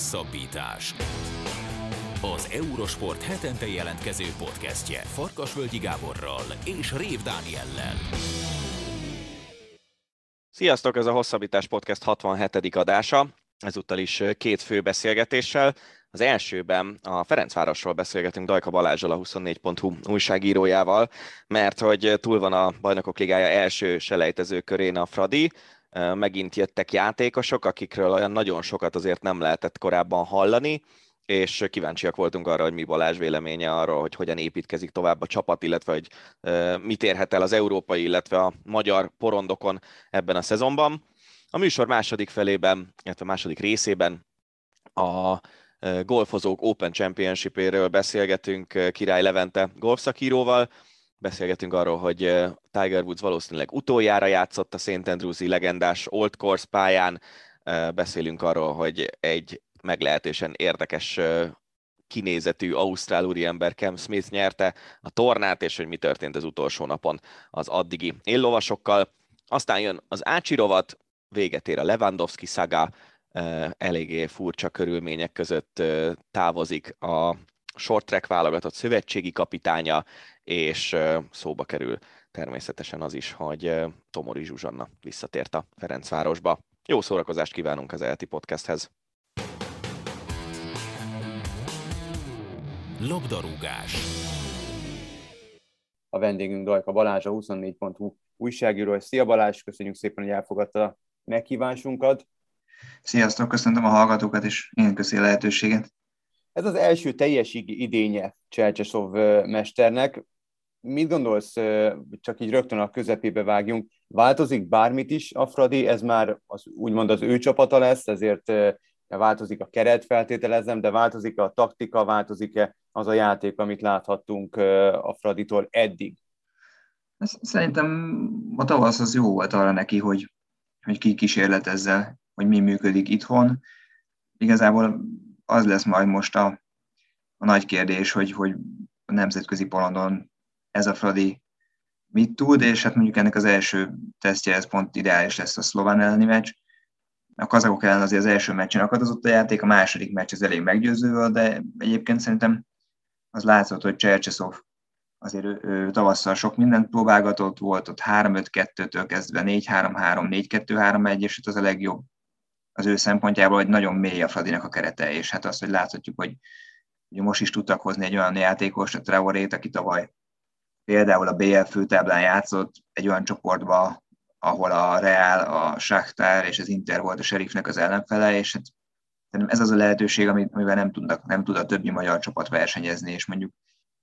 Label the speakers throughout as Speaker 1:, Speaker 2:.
Speaker 1: Hosszabbítás. Az Eurosport hetente jelentkező podcastje Farkasvölgyi Gáborral és Rév Dániellel.
Speaker 2: Sziasztok, ez a Hosszabbítás Podcast 67. adása. Ezúttal is két fő beszélgetéssel. Az elsőben a Ferencvárosról beszélgetünk Dajka Balázsral, a 24.hu újságírójával, mert hogy túl van a Bajnokok Ligája első selejtező körén a Fradi, megint jöttek játékosok, akikről olyan nagyon sokat azért nem lehetett korábban hallani, és kíváncsiak voltunk arra, hogy mi Balázs véleménye arról, hogy hogyan építkezik tovább a csapat, illetve hogy mit érhet el az európai, illetve a magyar porondokon ebben a szezonban. A műsor második felében, illetve második részében a golfozók Open Championship-éről beszélgetünk Király Levente golfszakíróval, beszélgetünk arról, hogy Tiger Woods valószínűleg utoljára játszott a St. Andrewsi legendás Old Course pályán, beszélünk arról, hogy egy meglehetősen érdekes kinézetű ausztrál úriember Cam Smith nyerte a tornát, és hogy mi történt az utolsó napon az addigi éllovasokkal. Aztán jön az Ácsi rovat, véget ér a Lewandowski szaga, eléggé furcsa körülmények között távozik a short track válogatott szövetségi kapitánya, és szóba kerül természetesen az is, hogy Tomori Zsuzsanna visszatért a Ferencvárosba. Jó szórakozást kívánunk az ELTI podcasthez!
Speaker 1: Labdarúgás
Speaker 3: A vendégünk Dajka Balázs, a 24.hu újságíró. Szia Balázs, köszönjük szépen, hogy elfogadta a meghívásunkat.
Speaker 4: Sziasztok, köszöntöm a hallgatókat, és én köszi a lehetőséget.
Speaker 3: Ez az első teljes idénye Cselcsesov mesternek. Mit gondolsz, csak így rögtön a közepébe vágjunk, változik bármit is a Fradi, ez már az, úgymond az ő csapata lesz, ezért változik a keret, feltételezem, de változik a taktika, változik-e az a játék, amit láthattunk a Fraditól eddig?
Speaker 4: Szerintem a tavasz az jó volt arra neki, hogy, hogy ki kísérletezze, hogy mi működik itthon. Igazából az lesz majd most a, a nagy kérdés, hogy, hogy a nemzetközi polondon ez a Fradi mit tud, és hát mondjuk ennek az első tesztje, ez pont ideális lesz a szlován elleni meccs. A kazakok ellen azért az első meccsen akadozott a játék, a második meccs az elég meggyőző de egyébként szerintem az látszott, hogy Csercseszov azért ő, ő tavasszal sok mindent próbálgatott, volt ott 3-5-2-től kezdve 4-3-3, 4-2-3-1, és az a legjobb az ő szempontjából, hogy nagyon mély a Fradinak a kerete, és hát azt, hogy láthatjuk, hogy hogy most is tudtak hozni egy olyan játékos, a Trevorét, aki tavaly például a BL főtáblán játszott egy olyan csoportba, ahol a Real, a Shakhtar és az Inter volt a Sheriffnek az ellenfele, és hát ez az a lehetőség, amivel nem, tudnak, nem tud a többi magyar csapat versenyezni, és mondjuk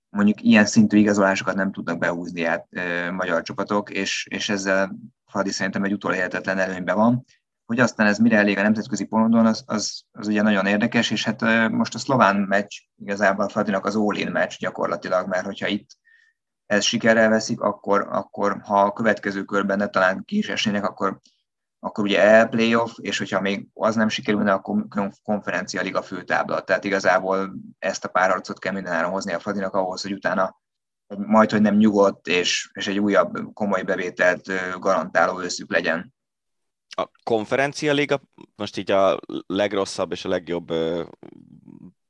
Speaker 4: mondjuk ilyen szintű igazolásokat nem tudnak behúzni át e, magyar csapatok, és, és ezzel Fradi szerintem egy utolérhetetlen előnyben van hogy aztán ez mire elég a nemzetközi porondon, az, az, az ugye nagyon érdekes, és hát most a szlován meccs igazából Fradinak az all meccs gyakorlatilag, mert hogyha itt ez sikerrel veszik, akkor, akkor ha a következő körben ne talán ki is esnének, akkor, akkor ugye el playoff, és hogyha még az nem sikerülne, akkor konferencia liga főtábla. Tehát igazából ezt a párharcot kell mindenáron hozni a Fradinak ahhoz, hogy utána majd, hogy nem nyugodt, és, és egy újabb komoly bevételt garantáló őszük legyen
Speaker 2: a konferencia liga, most így a legrosszabb és a legjobb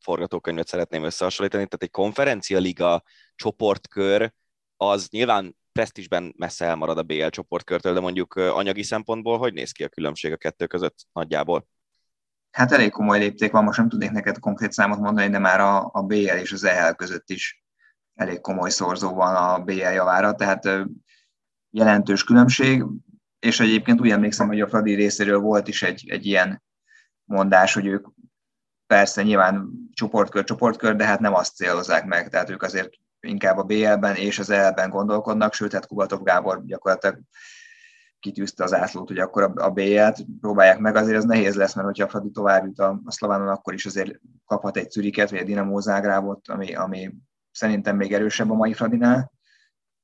Speaker 2: forgatókönyvet szeretném összehasonlítani, tehát egy konferencia liga csoportkör az nyilván presztisben messze elmarad a BL csoportkörtől, de mondjuk anyagi szempontból hogy néz ki a különbség a kettő között nagyjából?
Speaker 4: Hát elég komoly lépték van, most nem tudnék neked konkrét számot mondani, de már a, a BL és az EL között is elég komoly szorzó van a BL javára, tehát jelentős különbség és egyébként úgy emlékszem, hogy a Fradi részéről volt is egy, egy ilyen mondás, hogy ők persze nyilván csoportkör, csoportkör, de hát nem azt célozzák meg, tehát ők azért inkább a BL-ben és az EL-ben gondolkodnak, sőt, hát Kubatov Gábor gyakorlatilag kitűzte az ászlót, hogy akkor a BL-t próbálják meg, azért az nehéz lesz, mert hogyha a Fradi tovább jut a, a Szlovánon, akkor is azért kaphat egy Czüriket, vagy egy Dinamo Zágrábot, ami, ami szerintem még erősebb a mai Fradinál,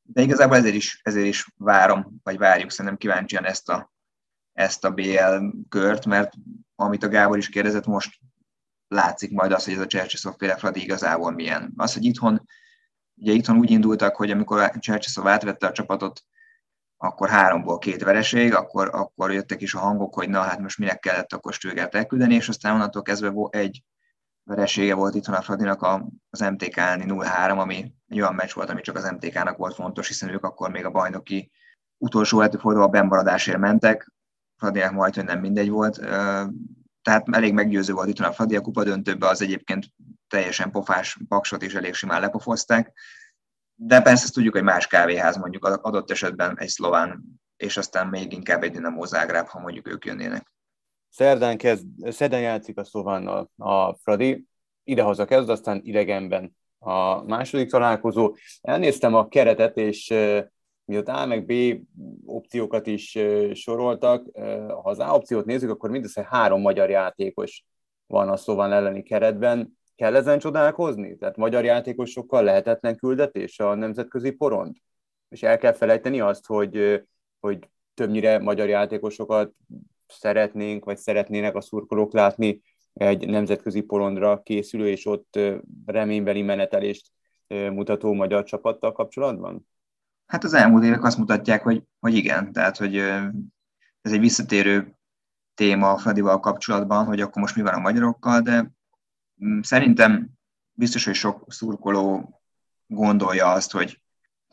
Speaker 4: de igazából ezért is, ezért is várom, vagy várjuk szerintem kíváncsian ezt a, ezt a BL kört, mert amit a Gábor is kérdezett, most látszik majd az, hogy ez a Csercseszov féle Fradi igazából milyen. Az, hogy itthon, ugye itthon úgy indultak, hogy amikor Csercseszov átvette a csapatot, akkor háromból két vereség, akkor, akkor jöttek is a hangok, hogy na hát most minek kellett akkor Stögert elküldeni, és aztán onnantól kezdve egy veresége volt itthon a Fradinak az MTK 0-3, ami egy olyan meccs volt, ami csak az MTK-nak volt fontos, hiszen ők akkor még a bajnoki utolsó a bemaradásért mentek, Fradinak majd, hogy nem mindegy volt, tehát elég meggyőző volt itt a Fradi, a kupa döntőbe az egyébként teljesen pofás paksot is elég simán lepofozták, de persze ezt tudjuk, hogy más kávéház mondjuk adott esetben egy szlován, és aztán még inkább egy Dinamo Zágráb, ha mondjuk ők jönnének.
Speaker 3: Szerdán, kezd, szerdán játszik a szlovánnal a Fradi, idehaza kezd, aztán idegenben a második találkozó. Elnéztem a keretet, és miatt A meg B opciókat is soroltak. Ha az A opciót nézzük, akkor mindössze három magyar játékos van a szlován elleni keretben. Kell ezen csodálkozni? Tehát magyar játékosokkal lehetetlen küldetés a nemzetközi porond? És el kell felejteni azt, hogy, hogy többnyire magyar játékosokat szeretnénk, vagy szeretnének a szurkolók látni egy nemzetközi porondra készülő és ott reménybeli menetelést mutató magyar csapattal kapcsolatban?
Speaker 4: Hát az elmúlt évek azt mutatják, hogy, hogy igen, tehát hogy ez egy visszatérő téma a Fradival kapcsolatban, hogy akkor most mi van a magyarokkal, de mm, szerintem biztos, hogy sok szurkoló gondolja azt, hogy,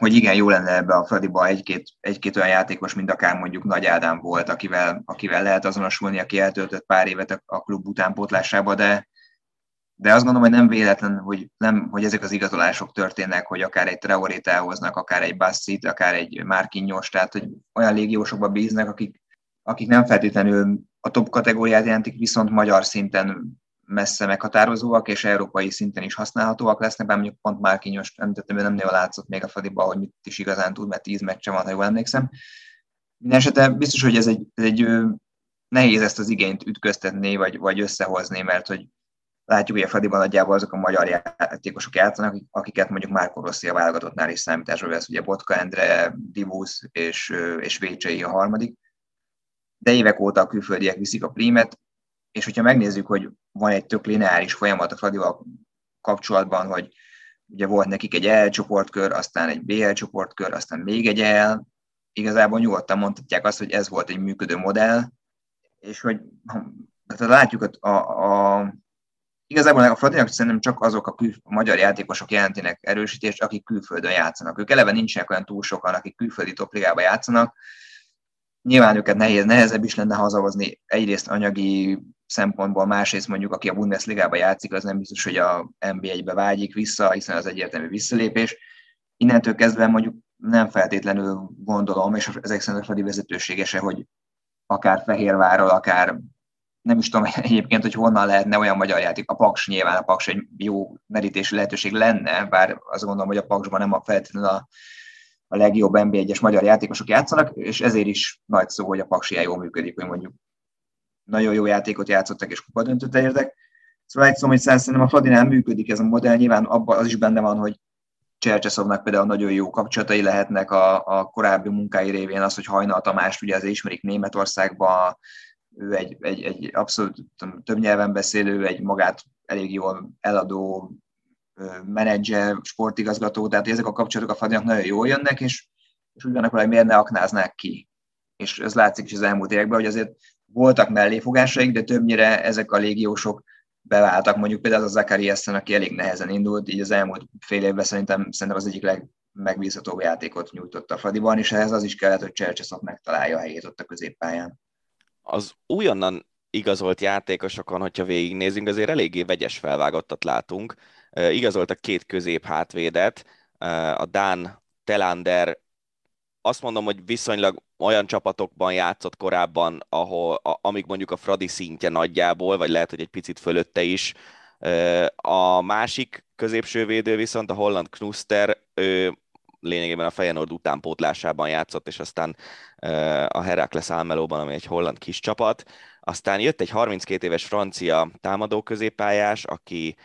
Speaker 4: hogy igen, jó lenne ebbe a Fradiba egy-két, egy-két olyan játékos, mint akár mondjuk Nagy Ádám volt, akivel, akivel lehet azonosulni, aki eltöltött pár évet a, a klub utánpótlásába, de, de azt gondolom, hogy nem véletlen, hogy, nem, hogy ezek az igazolások történnek, hogy akár egy Traorét elhoznak, akár egy Bassit, akár egy Márkinyos, tehát hogy olyan légiósokba bíznak, akik, akik nem feltétlenül a top kategóriát jelentik, viszont magyar szinten messze meghatározóak, és európai szinten is használhatóak lesznek, bár mondjuk pont Márkinyos említettem, ő nem néha látszott még a Fadiba, hogy mit is igazán tud, mert tíz meccse van, ha jól emlékszem. Mindenesetre biztos, hogy ez egy, ez egy nehéz ezt az igényt ütköztetni, vagy, vagy összehozni, mert hogy látjuk, hogy a Fradiban nagyjából azok a magyar játékosok játszanak, akiket mondjuk már Rossi a válogatottnál is számításba vesz, ugye Botka Endre, Divusz és, és Vécsei a harmadik, de évek óta a külföldiek viszik a prímet, és hogyha megnézzük, hogy van egy tök lineáris folyamat a Fradival kapcsolatban, hogy ugye volt nekik egy L csoportkör, aztán egy BL csoportkör, aztán még egy L, igazából nyugodtan mondhatják azt, hogy ez volt egy működő modell, és hogy tehát látjuk a, a, a Igazából a Fradinak szerintem csak azok a, kül, a magyar játékosok jelentének erősítést, akik külföldön játszanak. Ők eleve nincsenek olyan túl sokan, akik külföldi topligába játszanak. Nyilván őket nehéz, nehezebb is lenne hazahozni egyrészt anyagi szempontból, másrészt mondjuk, aki a Bundesligába játszik, az nem biztos, hogy a NB1-be vágyik vissza, hiszen az egyértelmű visszalépés. Innentől kezdve mondjuk nem feltétlenül gondolom, és ezek szerint a Fradi vezetőségese, hogy akár Fehérvárról, akár nem is tudom egyébként, hogy honnan lehetne olyan magyar játék. A Paks nyilván a Paks egy jó merítési lehetőség lenne, bár azt gondolom, hogy a Paksban nem a feltétlenül a, a legjobb NB1-es magyar játékosok játszanak, és ezért is nagy szó, hogy a Paks ilyen jól működik, hogy mondjuk nagyon jó játékot játszottak, és kupa döntőt elértek. Szóval egy szó, hogy szerintem a Fradinál működik ez a modell, nyilván abban az is benne van, hogy Csercseszovnak például nagyon jó kapcsolatai lehetnek a, a korábbi munkái révén, az, hogy Hajnal Tamást ugye az ismerik Németországban, ő egy, egy, egy abszolút több nyelven beszélő, egy magát elég jól eladó menedzser, sportigazgató, tehát ezek a kapcsolatok a Fradinak nagyon jól jönnek, és, és úgy vannak, hogy miért ne aknáznák ki. És ez látszik is az elmúlt években, hogy azért voltak melléfogásaik, de többnyire ezek a légiósok beváltak, mondjuk például az Essen, aki elég nehezen indult, így az elmúlt fél évben szerintem, szerintem az egyik legmegbízhatóbb játékot nyújtott a Fradiban, és ehhez az is kellett, hogy Csercseszok megtalálja a helyét ott a középpályán
Speaker 2: az újonnan igazolt játékosokon, hogyha végignézünk, azért eléggé vegyes felvágottat látunk. Igazoltak két közép hátvédet, a Dán Telander azt mondom, hogy viszonylag olyan csapatokban játszott korábban, ahol, a, amik mondjuk a Fradi szintje nagyjából, vagy lehet, hogy egy picit fölötte is. A másik középső védő viszont a holland Knuster, ő lényegében a Feyenoord utánpótlásában játszott, és aztán a Herakles Almelóban, ami egy holland kis csapat. Aztán jött egy 32 éves francia támadó középpályás, aki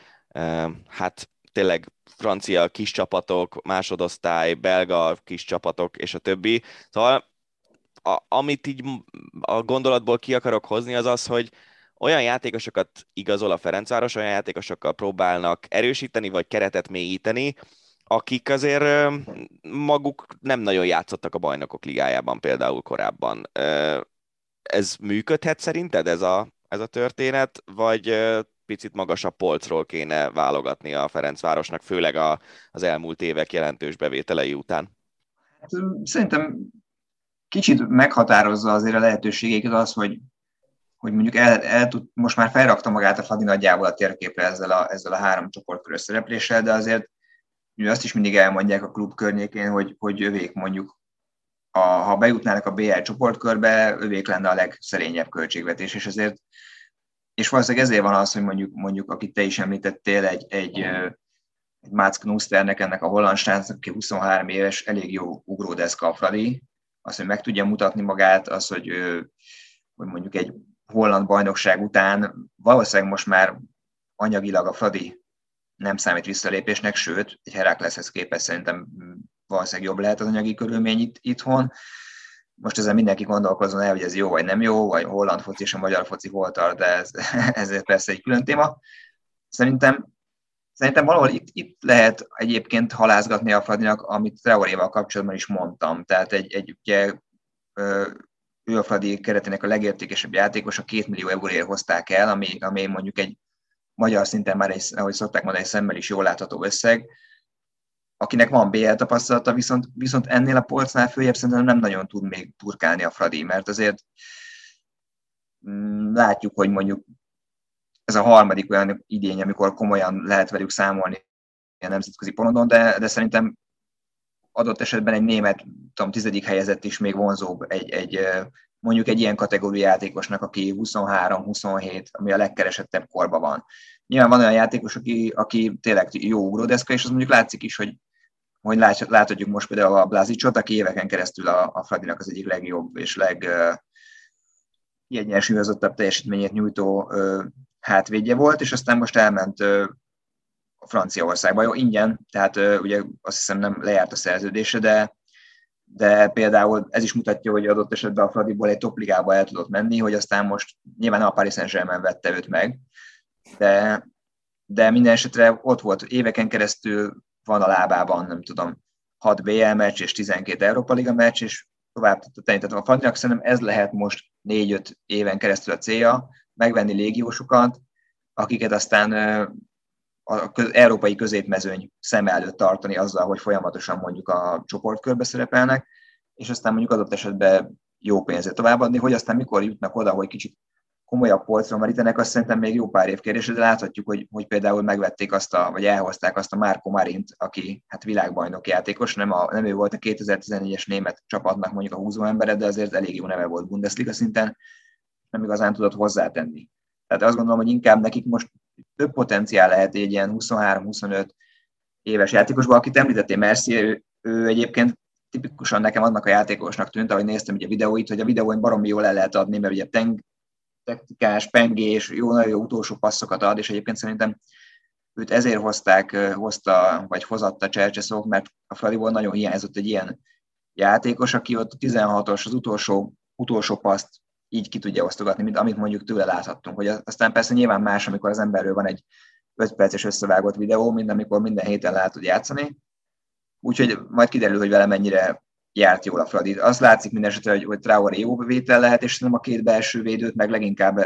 Speaker 2: hát tényleg francia kis csapatok, másodosztály, belga kis csapatok, és a többi. Szóval a, amit így a gondolatból ki akarok hozni, az az, hogy olyan játékosokat igazol a Ferencváros, olyan játékosokkal próbálnak erősíteni, vagy keretet mélyíteni, akik azért maguk nem nagyon játszottak a bajnokok ligájában például korábban. Ez működhet szerinted ez a, ez a történet, vagy picit magasabb polcról kéne válogatni a Ferencvárosnak, főleg a, az elmúlt évek jelentős bevételei után?
Speaker 4: Hát, szerintem kicsit meghatározza azért a lehetőségeket az, hogy, hogy mondjuk el, el tud, most már felrakta magát a Fadi nagyjából a térképre ezzel a, ezzel a három csoportkörös szerepléssel, de azért ugye azt is mindig elmondják a klub környékén, hogy, hogy övék mondjuk, a, ha bejutnának a BL csoportkörbe, övék lenne a legszerényebb költségvetés, és ezért és valószínűleg ezért van az, hogy mondjuk, mondjuk akit te is említettél, egy, egy, egy Mats Knusternek, ennek a holland srácnak, aki 23 éves, elég jó ugródeszka a Fradi, az, hogy meg tudja mutatni magát, az, hogy, hogy mondjuk egy holland bajnokság után valószínűleg most már anyagilag a Fradi nem számít visszalépésnek, sőt, egy Herakleshez képest szerintem valószínűleg jobb lehet az anyagi körülmény itt, itthon. Most ezzel mindenki gondolkozzon el, hogy ez jó vagy nem jó, vagy holland foci és a magyar foci hol tart, de ez, ez persze egy külön téma. Szerintem, szerintem valahol itt, itt lehet egyébként halázgatni a Fradinak, amit Traoréval kapcsolatban is mondtam. Tehát egy, egy ugye, ő a Fradi keretének a legértékesebb játékos, a két millió euróért hozták el, ami, ami mondjuk egy magyar szinten már, egy, ahogy szokták mondani, egy szemmel is jól látható összeg, akinek van BL tapasztalata, viszont, viszont ennél a polcnál följebb szerintem nem nagyon tud még turkálni a Fradi, mert azért mm, látjuk, hogy mondjuk ez a harmadik olyan idény, amikor komolyan lehet velük számolni a nemzetközi porondon, de, de szerintem adott esetben egy német, tudom, tizedik helyezett is még vonzóbb egy, egy mondjuk egy ilyen kategóriú játékosnak, aki 23-27, ami a legkeresettebb korban van. Nyilván van olyan játékos, aki, aki tényleg jó ugródeszka, és az mondjuk látszik is, hogy hogy láthatjuk most például a Blázicsot, aki éveken keresztül a, a Fradinak az egyik legjobb és leg kiegyensúlyozottabb teljesítményét nyújtó uh, hátvédje volt, és aztán most elment uh, Franciaországba. Jó, ingyen, tehát uh, ugye azt hiszem nem lejárt a szerződése, de de például ez is mutatja, hogy adott esetben a Fradiból egy topligába el tudott menni, hogy aztán most nyilván a Paris Saint-Germain vette őt meg, de, de minden esetre ott volt éveken keresztül, van a lábában, nem tudom, 6 BL meccs és 12 Európa Liga meccs, és tovább tudta tenni. Tehát a Fradinak szerintem ez lehet most 4-5 éven keresztül a célja, megvenni légiósokat, akiket aztán az európai középmezőny szem előtt tartani azzal, hogy folyamatosan mondjuk a csoportkörbe szerepelnek, és aztán mondjuk adott esetben jó pénzet továbbadni, hogy aztán mikor jutnak oda, hogy kicsit komolyabb polcra merítenek, azt szerintem még jó pár év kérdés, de láthatjuk, hogy, hogy például megvették azt a, vagy elhozták azt a Márko Marint, aki hát világbajnok játékos, nem, a, nem ő volt a 2014-es német csapatnak mondjuk a húzó embere, de azért elég jó neve volt Bundesliga szinten, nem igazán tudott hozzátenni. Tehát azt gondolom, hogy inkább nekik most több potenciál lehet egy ilyen 23-25 éves játékosban, akit említettél, Merci, ő, ő egyébként tipikusan nekem annak a játékosnak tűnt, ahogy néztem ugye a videóit, hogy a videóin baromi jól el lehet adni, mert ugye teng, technikás, pengés, jó, nagyon jó utolsó passzokat ad, és egyébként szerintem őt ezért hozták, hozta, vagy hozatta Csercseszók, mert a Fradiból nagyon hiányzott egy ilyen játékos, aki ott a 16-os, az utolsó, utolsó paszt így ki tudja osztogatni, mint amit mondjuk tőle láthattunk. Hogy aztán persze nyilván más, amikor az emberről van egy 5 perces összevágott videó, mint amikor minden héten látod játszani. Úgyhogy majd kiderül, hogy vele mennyire járt jól a Fradi. Az látszik minden esetre, hogy, hogy Traoré jó bevétel lehet, és nem a két belső védőt, meg leginkább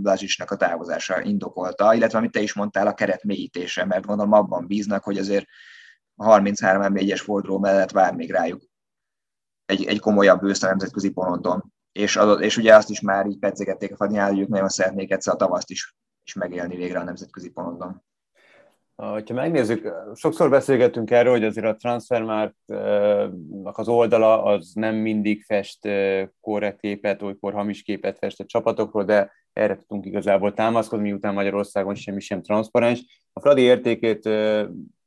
Speaker 4: Blázsisnak a távozása indokolta, illetve amit te is mondtál, a keret mélyítése, mert gondolom abban bíznak, hogy azért a 33 4 es forduló mellett vár még rájuk egy, egy komolyabb ősz a nemzetközi ponton és, adott, és ugye azt is már így pedzegették a fadinál, hogy ők nagyon szeretnék egyszer a tavaszt is, is megélni végre a nemzetközi pontban.
Speaker 3: Ha megnézzük, sokszor beszélgetünk erről, hogy azért a transfermártnak az oldala az nem mindig fest korrekt képet, olykor hamis képet fest a csapatokról, de erre tudunk igazából támaszkodni, miután Magyarországon semmi sem transzparens. A Fradi értékét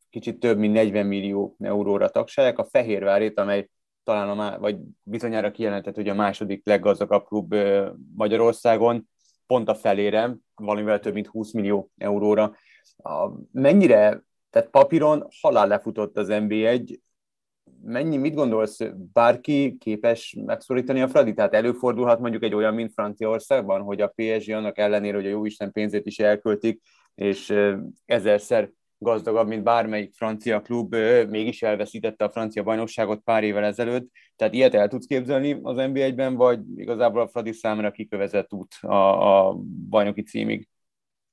Speaker 3: kicsit több mint 40 millió euróra tagsálják, a Fehérvárét, amely talán a má, vagy bizonyára kijelentett, hogy a második leggazdagabb klub Magyarországon, pont a felére, valamivel több mint 20 millió euróra. A, mennyire, tehát papíron halál lefutott az NB1, mennyi, mit gondolsz, bárki képes megszorítani a Fradi? Tehát előfordulhat mondjuk egy olyan, mint Franciaországban, hogy a PSG annak ellenére, hogy a jóisten pénzét is elköltik, és ezerszer gazdagabb, mint bármelyik francia klub, mégis elveszítette a francia bajnokságot pár évvel ezelőtt. Tehát ilyet el tudsz képzelni az NB1-ben, vagy igazából a Fradi számára kikövezett út a, a bajnoki címig?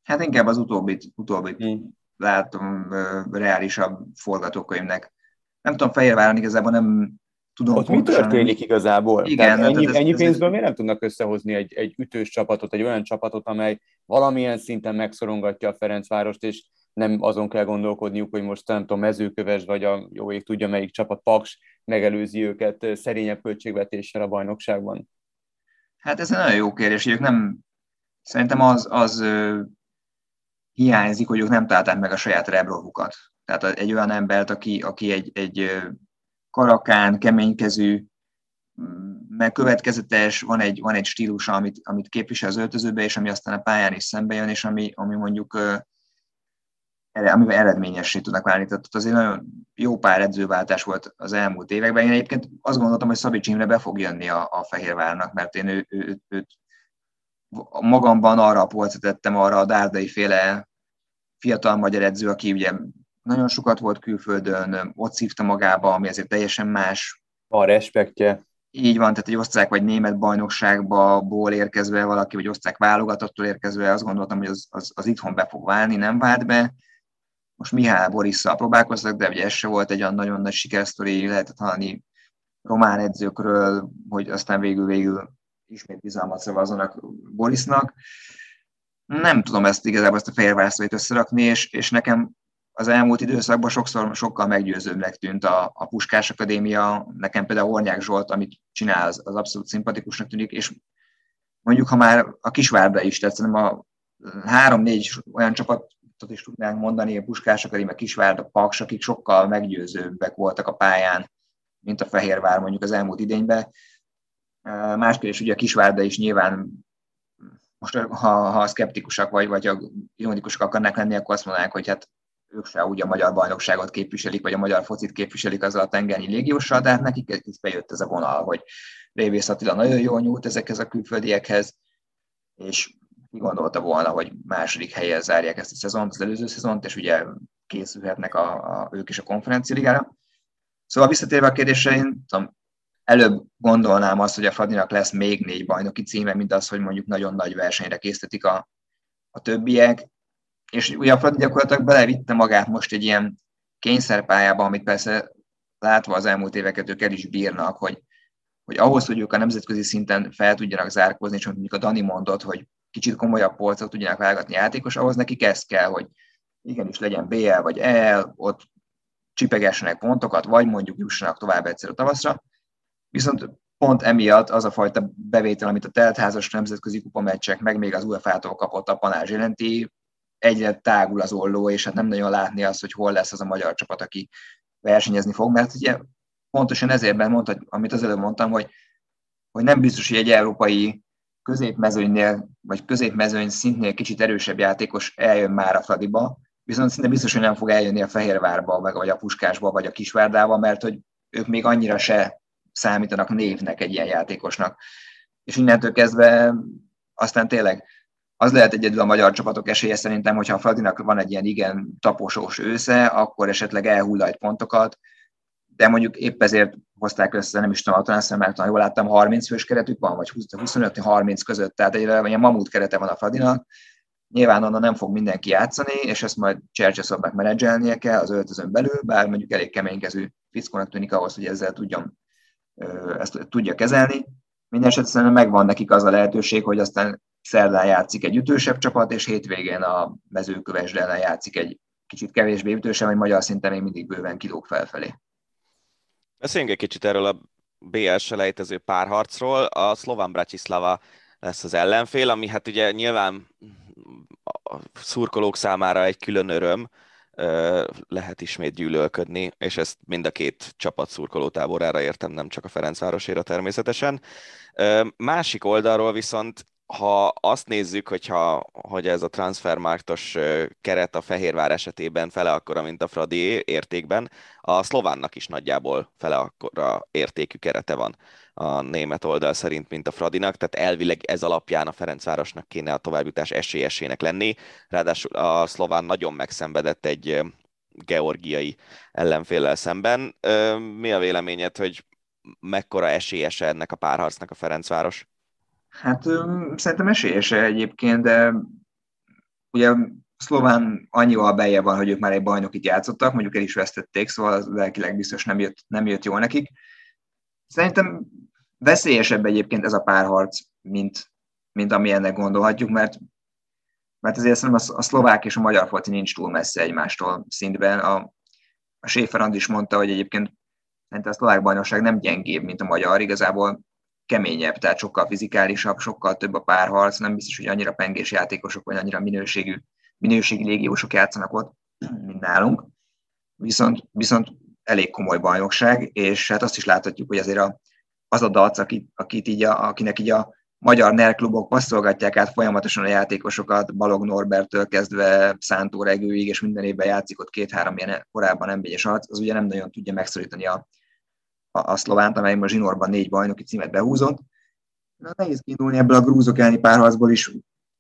Speaker 4: Hát inkább az utóbbit, utóbbit hmm. látom reálisabb forgatókönyvnek. Nem tudom, Fehérváron igazából nem tudom
Speaker 3: Ott mi történik igazából?
Speaker 4: Igen,
Speaker 3: Tehát ennyi, ez, ennyi pénzből miért nem tudnak összehozni egy, egy ütős csapatot, egy olyan csapatot, amely valamilyen szinten megszorongatja a Ferencvárost, és nem azon kell gondolkodniuk, hogy most nem tudom, mezőköves, vagy a jó ég tudja melyik csapat, Paks megelőzi őket szerényebb költségvetéssel a bajnokságban.
Speaker 4: Hát ez egy nagyon jó kérdés, hogy ők nem, szerintem az, az hiányzik, hogy ők nem találták meg a saját rebrovukat. Tehát egy olyan embert, aki, aki egy, egy karakán, keménykezű, meg következetes, van egy, van egy stílusa, amit, amit képvisel az öltözőbe, és ami aztán a pályán is szembe jön, és ami, ami mondjuk amivel eredményessé tudnak válni. Tehát azért nagyon jó pár edzőváltás volt az elmúlt években. Én egyébként azt gondoltam, hogy Szabics Imre be fog jönni a, a Fehérvárnak, mert én ő, ő, őt, magamban arra a arra a dárdai féle fiatal magyar edző, aki ugye nagyon sokat volt külföldön, ott szívta magába, ami azért teljesen más.
Speaker 3: A respektje.
Speaker 4: Így van, tehát egy osztrák vagy német bajnokságból érkezve valaki, vagy osztrák válogatottól érkezve, azt gondoltam, hogy az, az, az itthon be fog válni, nem vált be. Most Mihály Borisszal próbálkoztak, de ugye ez se volt egy olyan nagyon nagy sikersztori, lehetett hallani román edzőkről, hogy aztán végül-végül ismét bizalmat szavazzanak Borisnak. Nem tudom ezt igazából ezt a fehérvászlóit összerakni, és, és nekem az elmúlt időszakban sokszor sokkal meggyőzőbbnek tűnt a, a Puskás Akadémia, nekem például Ornyák Zsolt, amit csinál, az, az abszolút szimpatikusnak tűnik, és mondjuk, ha már a Kisvárda is, tehát a három-négy olyan csapatot is tudnánk mondani, a Puskás Akadémia, Kisvárda, Paks, akik sokkal meggyőzőbbek voltak a pályán, mint a Fehérvár mondjuk az elmúlt idényben. Más kérdés, ugye a Kisvárda is nyilván most ha, ha szkeptikusak vagy, vagy a ironikusak akarnak lenni, akkor azt mondanák, hogy hát ők se úgy a magyar bajnokságot képviselik, vagy a magyar focit képviselik azzal a tengernyi légióssal, de hát nekik ez bejött ez a vonal, hogy Révész Attila nagyon jól nyújt ezekhez a külföldiekhez, és ki gondolta volna, hogy második helyen zárják ezt a szezont, az előző szezont, és ugye készülhetnek a, a, ők is a konferencialigára. Szóval visszatérve a kérdésre, én tudom, előbb gondolnám azt, hogy a Fradinak lesz még négy bajnoki címe, mint az, hogy mondjuk nagyon nagy versenyre készítik a, a többiek és ugye a Fradi gyakorlatilag belevitte magát most egy ilyen kényszerpályába, amit persze látva az elmúlt éveket ők el is bírnak, hogy, hogy ahhoz, hogy ők a nemzetközi szinten fel tudjanak zárkózni, és mondjuk a Dani mondott, hogy kicsit komolyabb polcot tudjanak válogatni játékos, ahhoz neki ez kell, hogy igenis legyen BL vagy EL, ott csipegessenek pontokat, vagy mondjuk jussanak tovább egyszer a tavaszra. Viszont pont emiatt az a fajta bevétel, amit a teltházas nemzetközi kupameccsek, meg még az UEFA-tól kapott a panázs jelenti, egyre tágul az olló, és hát nem nagyon látni azt, hogy hol lesz az a magyar csapat, aki versenyezni fog, mert ugye pontosan ezért mondta, amit az előbb mondtam, hogy, hogy nem biztos, hogy egy európai középmezőnynél, vagy középmezőny szintnél kicsit erősebb játékos eljön már a Fradiba, viszont szinte biztos, hogy nem fog eljönni a Fehérvárba, meg vagy a Puskásba, vagy a Kisvárdába, mert hogy ők még annyira se számítanak névnek egy ilyen játékosnak. És innentől kezdve aztán tényleg az lehet egyedül a magyar csapatok esélye szerintem, hogyha a Fradinak van egy ilyen igen taposós ősze, akkor esetleg elhull egy pontokat, de mondjuk épp ezért hozták össze, nem is tudom, talán mert jól láttam, 30 fős keretük van, vagy 25-30 között, tehát egy ilyen mamut kerete van a Fradinak, Nyilván onnan nem fog mindenki játszani, és ezt majd Csercseszobnak menedzselnie kell az öltözön belül, bár mondjuk elég keménykező fickónak tűnik ahhoz, hogy ezzel tudjon, ezt tudja kezelni. Mindenesetre szerintem megvan nekik az a lehetőség, hogy aztán szerdán játszik egy ütősebb csapat, és hétvégén a mezőköves ellen játszik egy kicsit kevésbé ütősebb, hogy magyar szinten még mindig bőven kilóg felfelé.
Speaker 2: Beszéljünk egy kicsit erről a BL selejtező párharcról. A szlován Bratislava lesz az ellenfél, ami hát ugye nyilván a szurkolók számára egy külön öröm, lehet ismét gyűlölködni, és ezt mind a két csapat szurkolótáborára értem, nem csak a Ferencvároséra természetesen. Másik oldalról viszont ha azt nézzük, hogyha, hogy ez a transfermarktos keret a Fehérvár esetében fele akkora, mint a Fradi értékben, a szlovánnak is nagyjából fele akkora értékű kerete van a német oldal szerint, mint a Fradinak, tehát elvileg ez alapján a Ferencvárosnak kéne a továbbjutás esélyesének lenni, ráadásul a szlován nagyon megszenvedett egy georgiai ellenféllel szemben. Mi a véleményed, hogy mekkora esélyese ennek a párharcnak a Ferencváros?
Speaker 4: Hát szerintem esélyese egyébként, de ugye szlován annyival beje van, hogy ők már egy bajnokit játszottak, mondjuk el is vesztették, szóval az lelkileg biztos nem jött, nem jött jól nekik. Szerintem veszélyesebb egyébként ez a párharc, mint, mint ami ennek gondolhatjuk, mert, mert azért szerintem a, szlovák és a magyar foci nincs túl messze egymástól szintben. A, a Schäfer is mondta, hogy egyébként szerintem a szlovák bajnokság nem gyengébb, mint a magyar, igazából keményebb, tehát sokkal fizikálisabb, sokkal több a párharc, nem biztos, hogy annyira pengés játékosok, vagy annyira minőségű, minőségi légiósok játszanak ott, mint nálunk. Viszont, viszont elég komoly bajnokság, és hát azt is láthatjuk, hogy azért a, az a dac, akit, akit így a, akinek így a magyar NER klubok passzolgatják át folyamatosan a játékosokat, Balog Norbertől kezdve Szántó Regőig, és minden évben játszik ott két-három ilyen korábban nem es arc, az ugye nem nagyon tudja megszorítani a, a, a szlovánt, amely most zsinórban négy bajnoki címet behúzott. Na, nehéz kiindulni ebből a grúzok elleni párharcból is.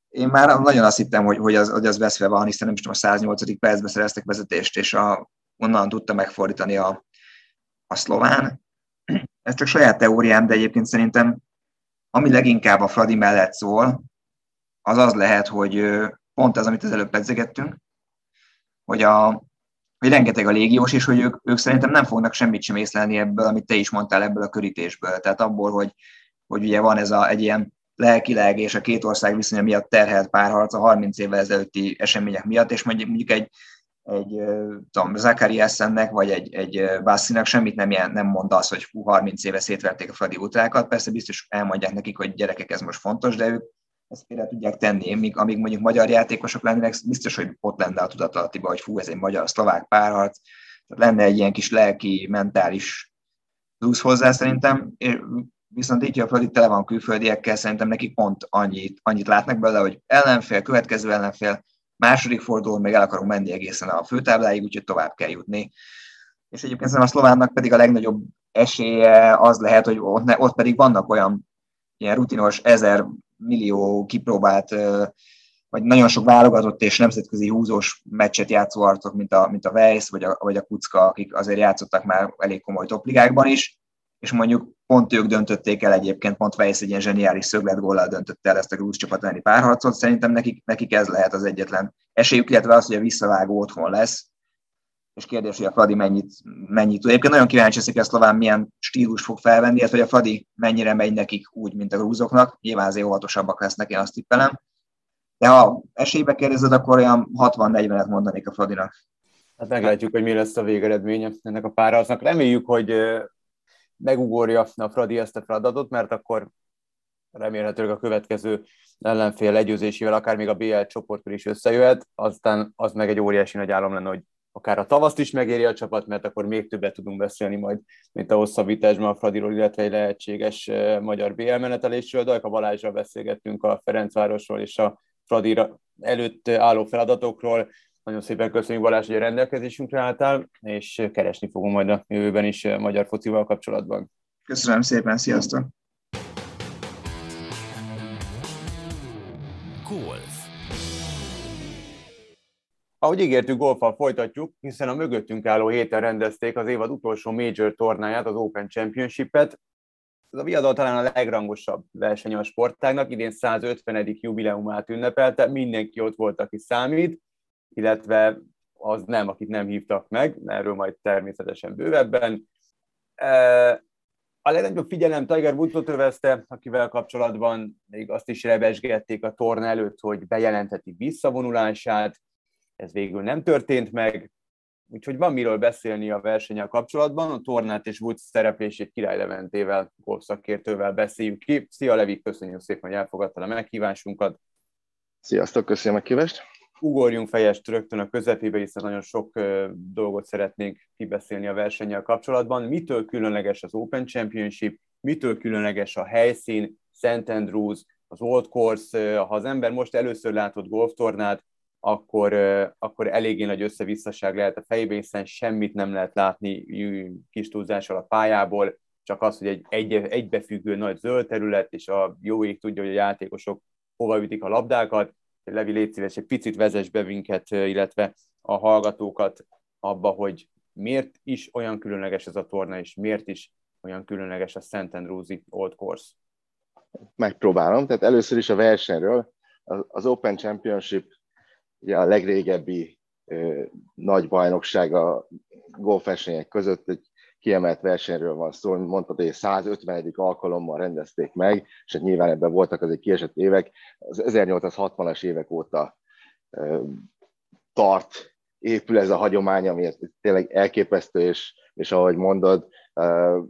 Speaker 4: Én már nagyon azt hittem, hogy, hogy, az, hogy az veszve van, hiszen nem is tudom, a 108. percben szereztek vezetést, és a, onnan tudta megfordítani a, a szlován. Ez csak saját teóriám, de egyébként szerintem ami leginkább a Fradi mellett szól, az az lehet, hogy pont az, amit az előbb pedzegettünk, hogy, a, hogy rengeteg a légiós, és hogy ők, ők szerintem nem fognak semmit sem észlelni ebből, amit te is mondtál ebből a körítésből. Tehát abból, hogy, hogy ugye van ez a, egy ilyen lelkileg és a két ország viszonya miatt terhelt párharc a 30 évvel ezelőtti események miatt, és mondjuk, mondjuk egy, egy tudom, Essennek, vagy egy, egy Bassinak semmit nem, ilyen, nem mond az, hogy hú, 30 éve szétverték a Fradi utrákat. Persze biztos elmondják nekik, hogy gyerekek, ez most fontos, de ők ezt félre tudják tenni, míg, amíg mondjuk magyar játékosok lennének, biztos, hogy ott lenne a tudatalattiba, hogy fú, ez egy magyar-szlovák párharc, tehát lenne egy ilyen kis lelki, mentális plusz hozzá szerintem, és viszont így, a Fradi tele van külföldiekkel, szerintem nekik pont annyit, annyit látnak belőle, hogy ellenfél, következő ellenfél, második fordulón még el akarunk menni egészen a főtábláig, úgyhogy tovább kell jutni. És egyébként a szlovánnak pedig a legnagyobb esélye az lehet, hogy ott, ne, ott pedig vannak olyan ilyen rutinos ezer millió kipróbált, vagy nagyon sok válogatott és nemzetközi húzós meccset játszó arcok, mint a, mint a Weiss vagy a, vagy a Kucka, akik azért játszottak már elég komoly topligákban is, és mondjuk pont ők döntötték el egyébként, pont Weiss egy ilyen zseniális szögletgóllal döntötte el ezt a grúz csapat elleni párharcot, szerintem nekik, nekik ez lehet az egyetlen esélyük, illetve az, hogy a visszavágó otthon lesz, és kérdés, hogy a Fradi mennyit, mennyit tud. Egyébként nagyon kíváncsi hogy a szlován milyen stílus fog felvenni, illetve hogy a Fradi mennyire megy nekik úgy, mint a grúzoknak. Nyilván azért óvatosabbak lesznek, én azt tippelem. De ha esélybe kérdezed, akkor olyan 60-40-et mondanék a Fradinak.
Speaker 3: Hát meglátjuk, hogy mi lesz a végeredménye ennek a párharcnak. Reméljük, hogy megugorja a Fradi ezt a feladatot, mert akkor remélhetőleg a következő ellenfél legyőzésével akár még a BL csoportkör is összejöhet, aztán az meg egy óriási nagy állam lenne, hogy akár a tavaszt is megéri a csapat, mert akkor még többet tudunk beszélni majd, mint a hosszabbításban a Fradiról, illetve egy lehetséges magyar BL menetelésről. Dajka Balázsral beszélgettünk a Ferencvárosról és a Fradi előtt álló feladatokról. Nagyon szépen köszönjük Balázs, hogy a rendelkezésünkre álltál, és keresni fogunk majd a jövőben is magyar focival kapcsolatban.
Speaker 4: Köszönöm szépen, sziasztok!
Speaker 3: Ahogy ígértük, golfal folytatjuk, hiszen a mögöttünk álló héten rendezték az évad utolsó major tornáját, az Open Championship-et. Ez a viadal talán a legrangosabb verseny a sportágnak, idén 150. jubileumát ünnepelte, mindenki ott volt, aki számít, illetve az nem, akit nem hívtak meg, erről majd természetesen bővebben. A legnagyobb figyelem Tiger Woodsot övezte, akivel kapcsolatban még azt is rebesgették a torna előtt, hogy bejelentheti visszavonulását, ez végül nem történt meg, úgyhogy van miről beszélni a versenyel kapcsolatban, a tornát és Woods szereplését Király Leventével, golfszakértővel beszéljük ki. Szia Levi, köszönjük szépen, hogy elfogadtad a meghívásunkat.
Speaker 5: Sziasztok, köszönöm a kívást
Speaker 3: ugorjunk fejest rögtön a közepébe, hiszen nagyon sok dolgot szeretnénk kibeszélni a versennyel kapcsolatban. Mitől különleges az Open Championship, mitől különleges a helyszín, St. Andrews, az Old Course, ha az ember most először látott golftornát, akkor, akkor eléggé nagy összevisszaság lehet a fejében, hiszen semmit nem lehet látni kis túlzással a pályából, csak az, hogy egy, egy egybefüggő nagy zöld terület, és a jó ég tudja, hogy a játékosok hova ütik a labdákat, Levi, légy szíves, egy picit vezess be minket, illetve a hallgatókat abba, hogy miért is olyan különleges ez a torna, és miért is olyan különleges a Szent Andrewsi Old Course?
Speaker 5: Megpróbálom. Tehát először is a versenyről. Az Open Championship ugye a legrégebbi ö, nagy bajnokság a golfversenyek között egy kiemelt versenyről van szó, mondtad, hogy 150. alkalommal rendezték meg, és hát nyilván ebben voltak azért kiesett évek. Az 1860-as évek óta ö, tart, épül ez a hagyomány, ami tényleg elképesztő, és, és ahogy mondod, ö,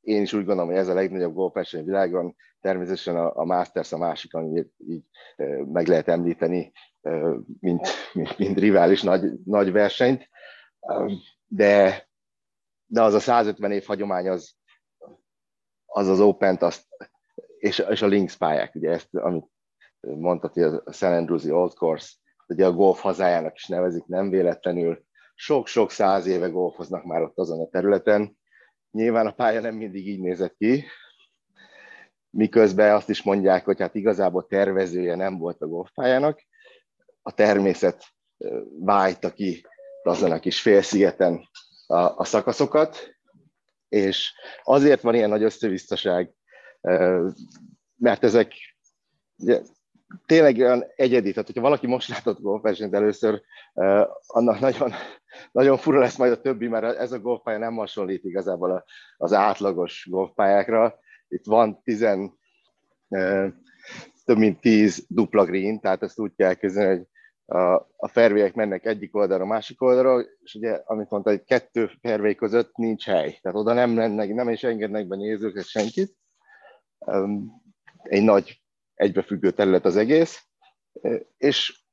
Speaker 5: én is úgy gondolom, hogy ez a legnagyobb golfverseny világon, természetesen a, a Masters a másik, amit így meg lehet említeni, mint, mint, mint rivális nagy, nagy versenyt, de, de az a 150 év hagyomány az az, az Open-t, azt, és, és a Links pályák, ugye ezt, amit mondtad, hogy a San Andrewsi Old Course, ugye a golf hazájának is nevezik, nem véletlenül, sok-sok száz éve golfoznak már ott azon a területen, Nyilván a pálya nem mindig így nézett ki, miközben azt is mondják, hogy hát igazából tervezője nem volt a golfpályának. A természet vájta ki azon a kis félszigeten a, a szakaszokat, és azért van ilyen nagy összevisszaság, mert ezek ugye, tényleg olyan egyedi, tehát hogyha valaki most látott golfversenyt először, annak nagyon nagyon fura lesz majd a többi, mert ez a golfpálya nem hasonlít igazából az átlagos golfpályákra. Itt van tizen, több mint tíz dupla green, tehát ezt úgy kell elképzelni, hogy a, a fairwayek mennek egyik oldalra, másik oldalra, és ugye, amit mondta, hogy kettő fairway között nincs hely. Tehát oda nem, lennek, nem is engednek be nézőket, senkit. Egy nagy egybefüggő terület az egész, és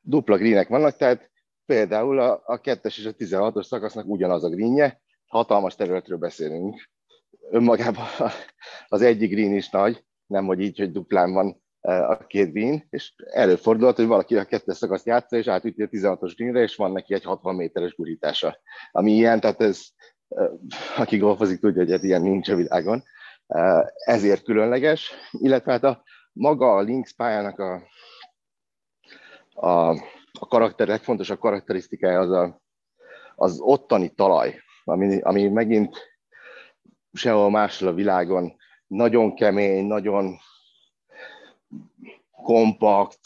Speaker 5: dupla greenek vannak, tehát Például a, a 2-es és a 16-os szakasznak ugyanaz a greenje, hatalmas területről beszélünk. Önmagában az egyik green is nagy, nem hogy így, hogy duplán van a két green, és előfordulhat, hogy valaki a kettes szakaszt játsza, és átüti a 16-os greenre, és van neki egy 60 méteres gurítása. Ami ilyen, tehát ez, aki golfozik, tudja, hogy ez ilyen nincs a világon. Ezért különleges, illetve hát a maga a Links pályának a, a a karakter legfontosabb karakterisztikája az a, az ottani talaj, ami, ami megint sehol máshol a világon nagyon kemény, nagyon kompakt,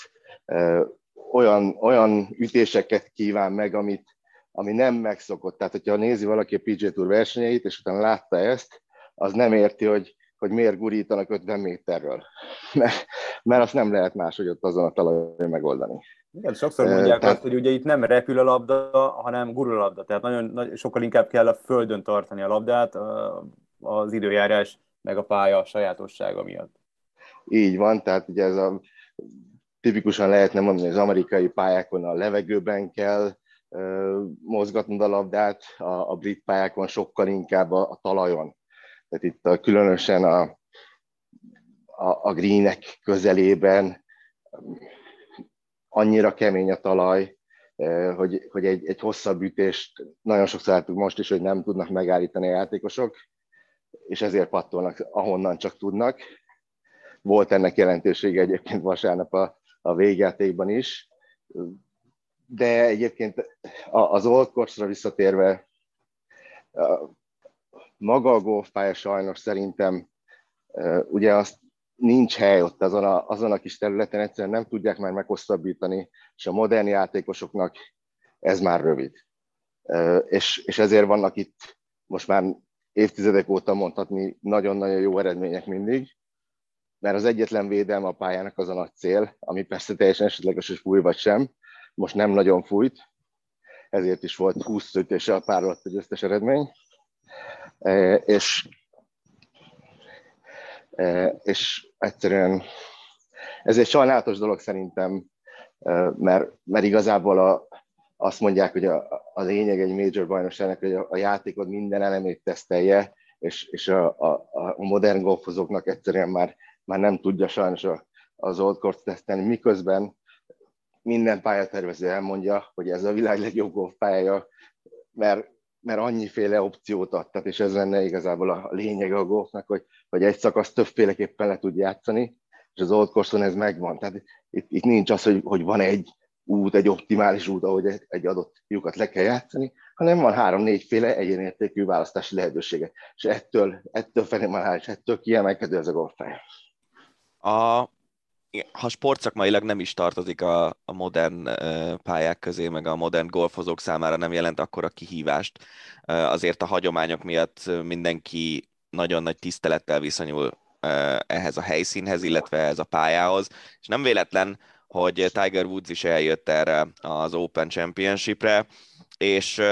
Speaker 5: olyan, olyan ütéseket kíván meg, amit, ami nem megszokott. Tehát, hogyha nézi valaki a PG Tour versenyeit, és utána látta ezt, az nem érti, hogy, hogy miért gurítanak 50 méterről. Mert, mert azt nem lehet máshogy ott azon a talajon megoldani.
Speaker 3: Igen, sokszor mondják Tehát... azt, hogy ugye itt nem repül a labda, hanem gurul a labda. Tehát nagyon, nagyon, sokkal inkább kell a földön tartani a labdát az időjárás meg a pálya sajátossága miatt.
Speaker 5: Így van, tehát ugye ez a tipikusan lehetne mondani, hogy az amerikai pályákon a levegőben kell mozgatnod a labdát, a, a brit pályákon sokkal inkább a, a talajon. Tehát itt a, különösen a, a, a greenek közelében annyira kemény a talaj, hogy, hogy egy, egy hosszabb ütést nagyon sokszor láttuk most is, hogy nem tudnak megállítani a játékosok, és ezért pattolnak, ahonnan csak tudnak. Volt ennek jelentősége egyébként vasárnap a, a végjátékban is, de egyébként az Old Course-ra visszatérve, maga a golfpálya sajnos szerintem eh, ugye azt nincs hely ott azon a, azon a kis területen, egyszerűen nem tudják már meghosszabbítani, és a modern játékosoknak ez már rövid. És, és ezért vannak itt most már évtizedek óta mondhatni nagyon-nagyon jó eredmények mindig, mert az egyetlen védelme a pályának az a nagy cél, ami persze teljesen esetleges, hogy fúj vagy sem, most nem nagyon fújt, ezért is volt 20 ütése a pár alatt a győztes eredmény, és és egyszerűen ez egy sajnálatos dolog szerintem, mert, mert igazából a, azt mondják, hogy a, a lényeg egy major bajnokságnak, hogy a, a játékod minden elemét tesztelje, és, és a, a, a modern golfozóknak egyszerűen már, már nem tudja sajnos az old tesztelni, miközben minden pályatervező elmondja, hogy ez a világ legjobb golfpálya, mert mert annyiféle opciót adtak, és ez lenne igazából a lényeg a golfnak, hogy, hogy egy szakasz többféleképpen le tud játszani, és az Old course ez megvan. Tehát itt, itt nincs az, hogy, hogy van egy út, egy optimális út, ahogy egy, adott lyukat le kell játszani, hanem van három-négyféle egyenértékű választási lehetősége. És ettől, ettől fenomenál, és ettől kiemelkedő ez a golfpálya.
Speaker 2: A, ha sportszakmailag nem is tartozik a, a modern pályák közé, meg a modern golfozók számára nem jelent akkora kihívást, azért a hagyományok miatt mindenki nagyon nagy tisztelettel viszonyul ehhez a helyszínhez, illetve ehhez a pályához, és nem véletlen, hogy Tiger Woods is eljött erre az Open Championshipre, és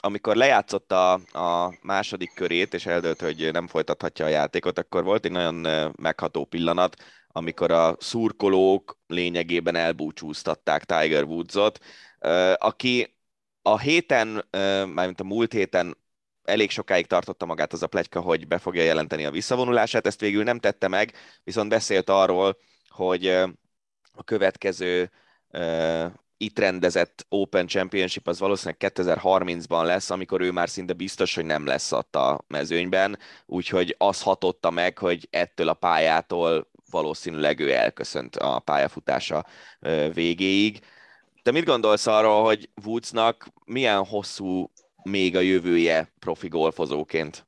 Speaker 2: amikor lejátszotta a második körét, és eldőlt, hogy nem folytathatja a játékot, akkor volt egy nagyon megható pillanat, amikor a szurkolók lényegében elbúcsúztatták Tiger Woodsot, aki a héten, mármint a múlt héten elég sokáig tartotta magát az a plegyka, hogy be fogja jelenteni a visszavonulását, ezt végül nem tette meg, viszont beszélt arról, hogy a következő itt rendezett Open Championship az valószínűleg 2030-ban lesz, amikor ő már szinte biztos, hogy nem lesz ott a mezőnyben, úgyhogy az hatotta meg, hogy ettől a pályától valószínűleg ő elköszönt a pályafutása végéig. Te mit gondolsz arról, hogy Woodsnak milyen hosszú még a jövője profi golfozóként?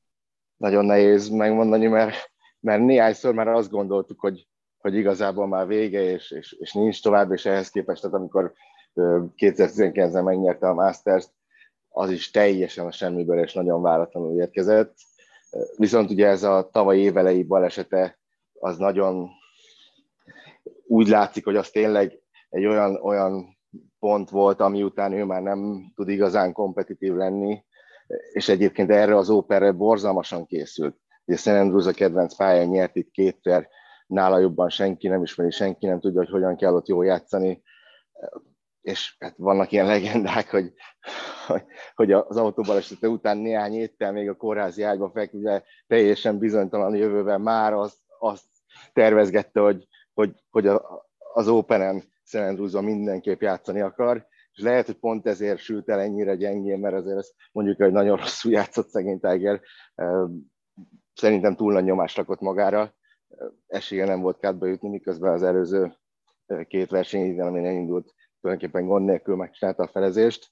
Speaker 5: Nagyon nehéz megmondani, mert, mert néhányszor már azt gondoltuk, hogy, hogy igazából már vége, és, és, és nincs tovább, és ehhez képest, tehát amikor 2019-ben megnyerte a Masters-t, az is teljesen a semmiből és nagyon váratlanul érkezett. Viszont ugye ez a tavalyi évelei balesete az nagyon úgy látszik, hogy az tényleg egy olyan, olyan pont volt, ami után ő már nem tud igazán kompetitív lenni, és egyébként erre az óperre borzalmasan készült. Ugye St. Andrews a kedvenc pályán nyert itt kétszer, nála jobban senki nem ismeri, senki nem tudja, hogy hogyan kell ott jól játszani, és hát vannak ilyen legendák, hogy, hogy, az autóbalesete után néhány héttel még a kórházi ágyba feküdve teljesen bizonytalan jövőben már azt, azt tervezgette, hogy, hogy, hogy a, az Open-en Szent mindenképp játszani akar, és lehet, hogy pont ezért sült el ennyire gyengén, mert azért ezt mondjuk, hogy nagyon rosszul játszott szegény Tiger, szerintem túl nagy nyomást rakott magára, esélye nem volt kádba jutni, miközben az előző két verseny, ami indult, tulajdonképpen gond nélkül megcsinálta a felezést.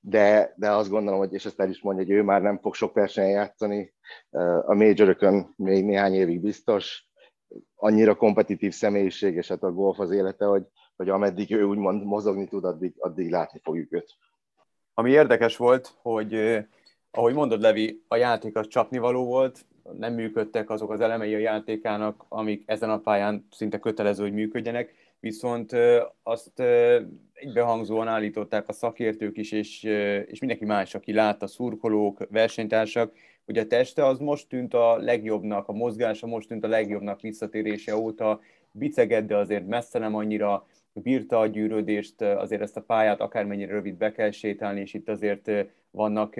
Speaker 5: De, de azt gondolom, hogy, és ezt el is mondja, hogy ő már nem fog sok versenyen játszani, a major még néhány évig biztos, annyira kompetitív személyiség, és hát a golf az élete, hogy, hogy ameddig ő úgymond mozogni tud, addig, addig látni fogjuk őt.
Speaker 3: Ami érdekes volt, hogy ahogy mondod, Levi, a játék az csapnivaló volt, nem működtek azok az elemei a játékának, amik ezen a pályán szinte kötelező, hogy működjenek, viszont azt egybehangzóan állították a szakértők is, és, és mindenki más, aki látta, szurkolók, versenytársak, hogy a teste az most tűnt a legjobbnak, a mozgása most tűnt a legjobbnak visszatérése óta, biceged, de azért messze nem annyira, bírta a gyűrődést, azért ezt a pályát akármennyire rövid be kell sétálni, és itt azért vannak,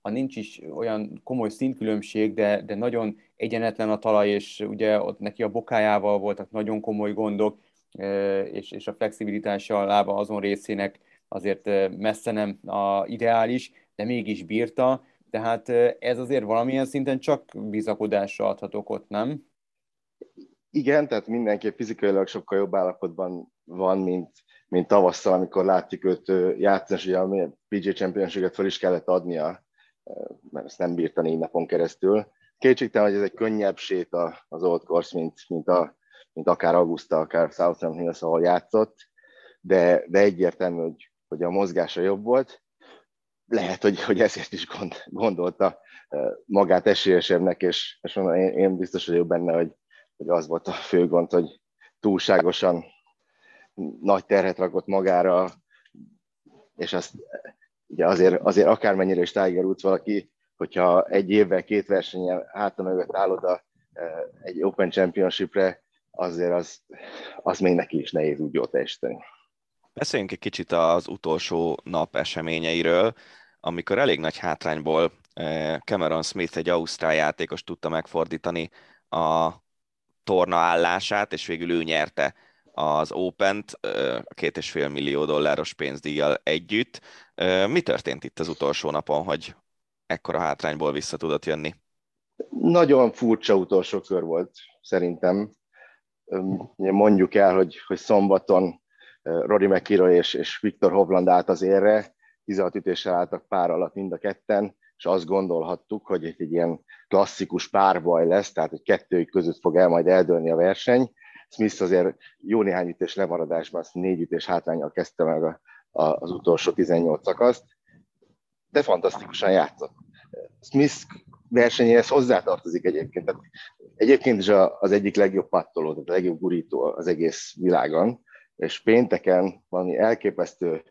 Speaker 3: ha nincs is olyan komoly szintkülönbség, de, de nagyon egyenetlen a talaj, és ugye ott neki a bokájával voltak nagyon komoly gondok, és, és a flexibilitása a lába azon részének azért messze nem a ideális, de mégis bírta, tehát ez azért valamilyen szinten csak bizakodásra adhatok ott, nem?
Speaker 5: Igen, tehát mindenképp fizikailag sokkal jobb állapotban van, mint, mint tavasszal, amikor látjuk őt játszani, és ugye a PG championship fel is kellett adnia, mert ezt nem bírta négy napon keresztül. Kétségtelen, hogy ez egy könnyebb séta az Old Course, mint, mint, a, mint akár Augusta, akár Southern Hills, ahol játszott, de, de egyértelmű, hogy, hogy a mozgása jobb volt, lehet, hogy, hogy ezért is gond, gondolta magát esélyesebbnek, és, és mondom, én, én biztos vagyok benne, hogy, hogy az volt a fő gond, hogy túlságosan nagy terhet rakott magára, és azt ugye azért, azért akármennyire is Tiger Woods valaki, hogyha egy évvel, két versenyen háta mögött áll oda egy Open Championshipre, azért az, az még neki is nehéz úgy jól teljesíteni.
Speaker 2: Beszéljünk egy kicsit az utolsó nap eseményeiről, amikor elég nagy hátrányból eh, Cameron Smith, egy ausztrál játékos tudta megfordítani a torna állását, és végül ő nyerte az Open-t eh, két és fél millió dolláros pénzdíjjal együtt. Eh, mi történt itt az utolsó napon, hogy ekkora hátrányból vissza tudott jönni?
Speaker 5: Nagyon furcsa utolsó kör volt, szerintem. Mondjuk el, hogy, hogy szombaton Rory McIlroy és, és Viktor Hovland állt az érre, 16 ütéssel álltak pár alatt mind a ketten, és azt gondolhattuk, hogy egy, egy ilyen klasszikus párbaj lesz, tehát hogy kettőjük között fog el majd eldőlni a verseny. Smith azért jó néhány ütés lemaradásban, azt négy ütés hátrányjal kezdte meg a, a, az utolsó 18 szakaszt, de fantasztikusan játszott. Smith versenyéhez hozzátartozik egyébként. Tehát egyébként is az egyik legjobb pattoló, tehát a legjobb gurító az egész világon, és pénteken valami elképesztő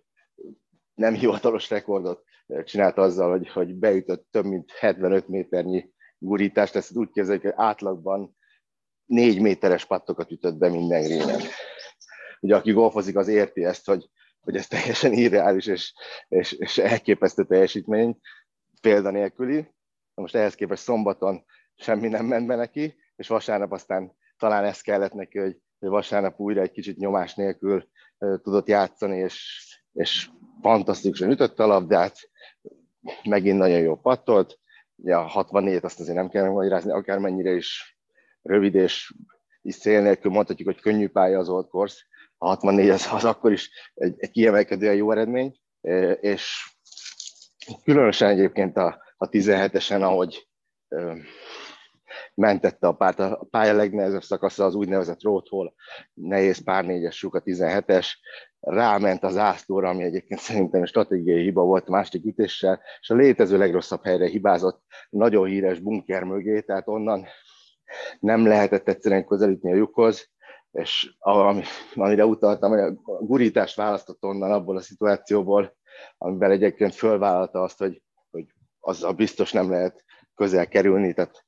Speaker 5: nem hivatalos rekordot csinált azzal, hogy, hogy beütött több mint 75 méternyi gurítást, ezt úgy képzeljük, hogy átlagban négy méteres pattokat ütött be minden grénen. Ugye aki golfozik, az érti ezt, hogy, hogy ez teljesen irreális és, és, és elképesztő teljesítmény, példanélküli. Most ehhez képest szombaton semmi nem ment be neki, és vasárnap aztán talán ez kellett neki, hogy, hogy vasárnap újra egy kicsit nyomás nélkül tudott játszani, és, és fantasztikusan ütötte a labdát, megint nagyon jó pattolt, ja, 64 azt azért nem kell megmagyarázni, akármennyire is rövid és, és szél nélkül mondhatjuk, hogy könnyű pálya az Old Course, a 64 az, az akkor is egy, egy kiemelkedően jó eredmény, és különösen egyébként a, a 17-esen, ahogy mentette a párt. A pálya legnehezebb szakasza az úgynevezett roadhol, nehéz pár négyes a 17-es, ráment az ászlóra, ami egyébként szerintem stratégiai hiba volt a másik ütéssel, és a létező legrosszabb helyre hibázott, nagyon híres bunker mögé, tehát onnan nem lehetett egyszerűen közelítni a lyukhoz, és ami, amire utaltam, hogy a gurítást választott onnan abból a szituációból, amiben egyébként fölvállalta azt, hogy azzal biztos nem lehet közel kerülni, tehát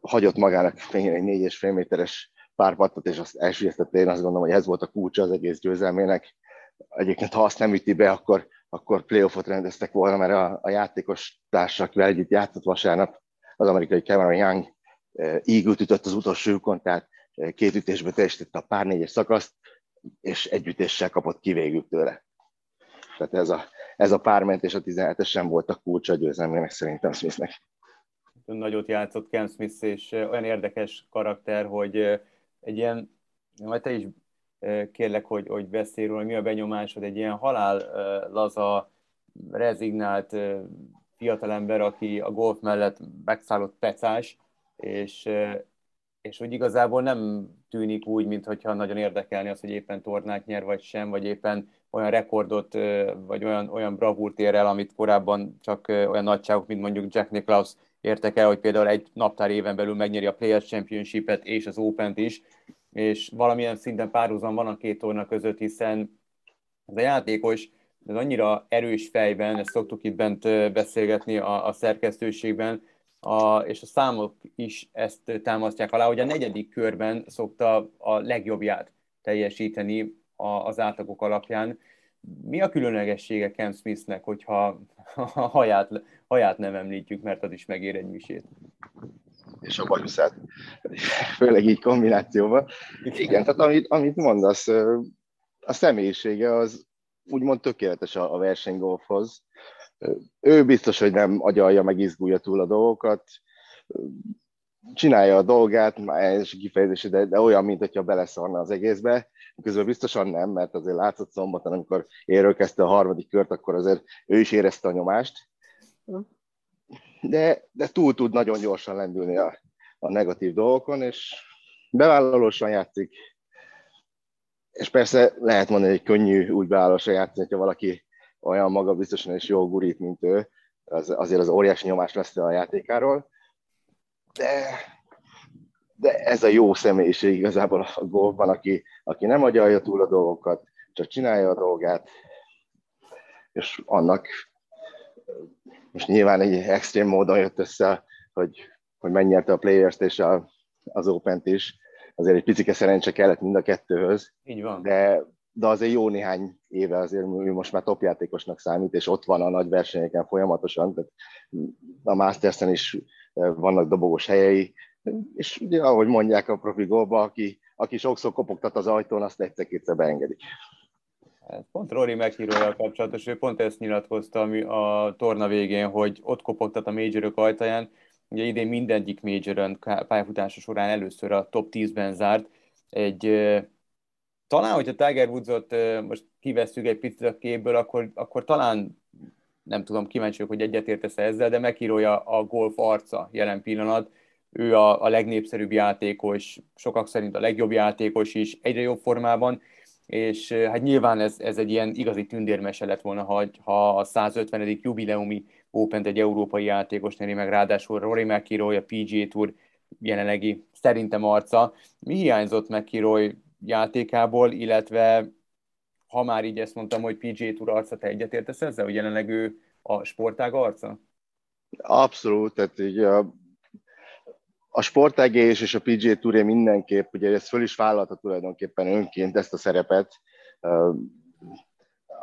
Speaker 5: hagyott magának még egy négy és fél méteres párpattot, és azt elsüllyesztette. Én azt gondolom, hogy ez volt a kulcsa az egész győzelmének. Egyébként, ha azt nem üti be, akkor, akkor playoffot rendeztek volna, mert a, a játékos társak, akivel együtt játszott vasárnap, az amerikai Cameron Young ígült ütött az utolsó lyukon, tehát két ütésbe teljesítette a pár négyes szakaszt, és egy ütéssel kapott ki tőle. Tehát ez a, ez a pármentés a 17-es sem volt a kulcsa a győzelmének szerintem Smithnek.
Speaker 3: Nagyot játszott Ken Smith, és olyan érdekes karakter, hogy egy ilyen, majd te is kérlek, hogy, hogy beszélj róla, mi a benyomásod, egy ilyen halál laza, rezignált fiatalember, aki a golf mellett megszállott pecás, és, és hogy igazából nem tűnik úgy, mintha nagyon érdekelni az, hogy éppen tornát nyer, vagy sem, vagy éppen olyan rekordot, vagy olyan, olyan bravúrt ér el, amit korábban csak olyan nagyságok, mint mondjuk Jack Nicklaus értek el, hogy például egy naptár éven belül megnyeri a Players Championship-et és az Open-t is, és valamilyen szinten párhuzam van a két torna között, hiszen ez a játékos ez annyira erős fejben, ezt szoktuk itt bent beszélgetni a, a szerkesztőségben, a, és a számok is ezt támasztják alá, hogy a negyedik körben szokta a legjobbját teljesíteni a, az átlagok alapján. Mi a különlegessége Ken Smithnek, hogyha a haját, haját nem említjük, mert az is megér egy misét?
Speaker 5: És a bajuszát, főleg így kombinációban. Igen, tehát amit, amit mondasz, a személyisége az úgymond tökéletes a, a versenygolfhoz. Ő biztos, hogy nem agyalja, meg izgulja túl a dolgokat, csinálja a dolgát, ez kifejezés, de, de olyan, mint hogyha beleszarna az egészbe. Közben biztosan nem, mert azért látszott szombaton, amikor érő kezdte a harmadik kört, akkor azért ő is érezte a nyomást. De, de túl tud nagyon gyorsan lendülni a, a negatív dolgokon, és bevállalósan játszik. És persze lehet mondani, hogy könnyű úgy bevállalósan játszani, hogyha valaki olyan magabiztosan és jó gurít, mint ő, az, azért az óriási nyomás lesz a játékáról de, de ez a jó személyiség igazából a golfban, aki, aki nem agyalja túl a dolgokat, csak csinálja a dolgát, és annak most nyilván egy extrém módon jött össze, hogy, hogy megnyerte a Players-t és a, az Open-t is. Azért egy picike szerencse kellett mind a kettőhöz.
Speaker 3: Így van.
Speaker 5: De, de azért jó néhány éve azért ő most már topjátékosnak számít, és ott van a nagy versenyeken folyamatosan. Tehát a Masters-en is vannak dobogós helyei, és ugye, ahogy mondják a profi gólba, aki, aki sokszor kopogtat az ajtón, azt egyszer-kétszer beengedik.
Speaker 3: Hát pont Rory McIlroy kapcsolatos, ő pont ezt nyilatkozta a torna végén, hogy ott kopogtat a majorok ajtaján. Ugye idén mindegyik majoron pályafutása során először a top 10-ben zárt. Egy, talán, hogyha Tiger Woodsot most kivesszük egy picit a képből, akkor, akkor talán nem tudom, kíváncsi vagyok, hogy egyetértesz ezzel, de megírója a golf arca jelen pillanat. Ő a, a legnépszerűbb játékos, sokak szerint a legjobb játékos is, egyre jobb formában, és hát nyilván ez, ez egy ilyen igazi tündérmese lett volna, ha, ha a 150. jubileumi open egy európai játékos nyeri meg, ráadásul Rory McIlroy, a PGA Tour jelenlegi szerintem arca. Mi hiányzott McIlroy játékából, illetve ha már így ezt mondtam, hogy PGA Tour arca, te egyetértesz ezzel, hogy jelenleg ő a sportág arca?
Speaker 5: Abszolút, tehát így a, a sportágés és a PGA Touré mindenképp, ugye ez föl is vállalta tulajdonképpen önként ezt a szerepet,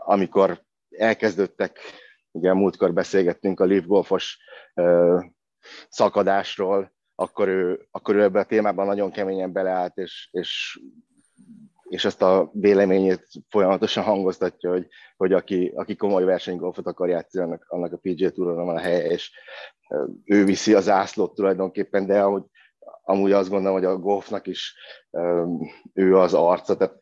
Speaker 5: amikor elkezdődtek, ugye múltkor beszélgettünk a Leaf Golfos szakadásról, akkor ő, akkor ő ebbe a témában nagyon keményen beleállt, és, és és ezt a véleményét folyamatosan hangoztatja, hogy, hogy aki, aki komoly versenygolfot akar játszani, annak, annak a PGA Touron van a helye, és ő viszi az ászlót tulajdonképpen, de ahogy, amúgy azt gondolom, hogy a golfnak is ő az arca, tehát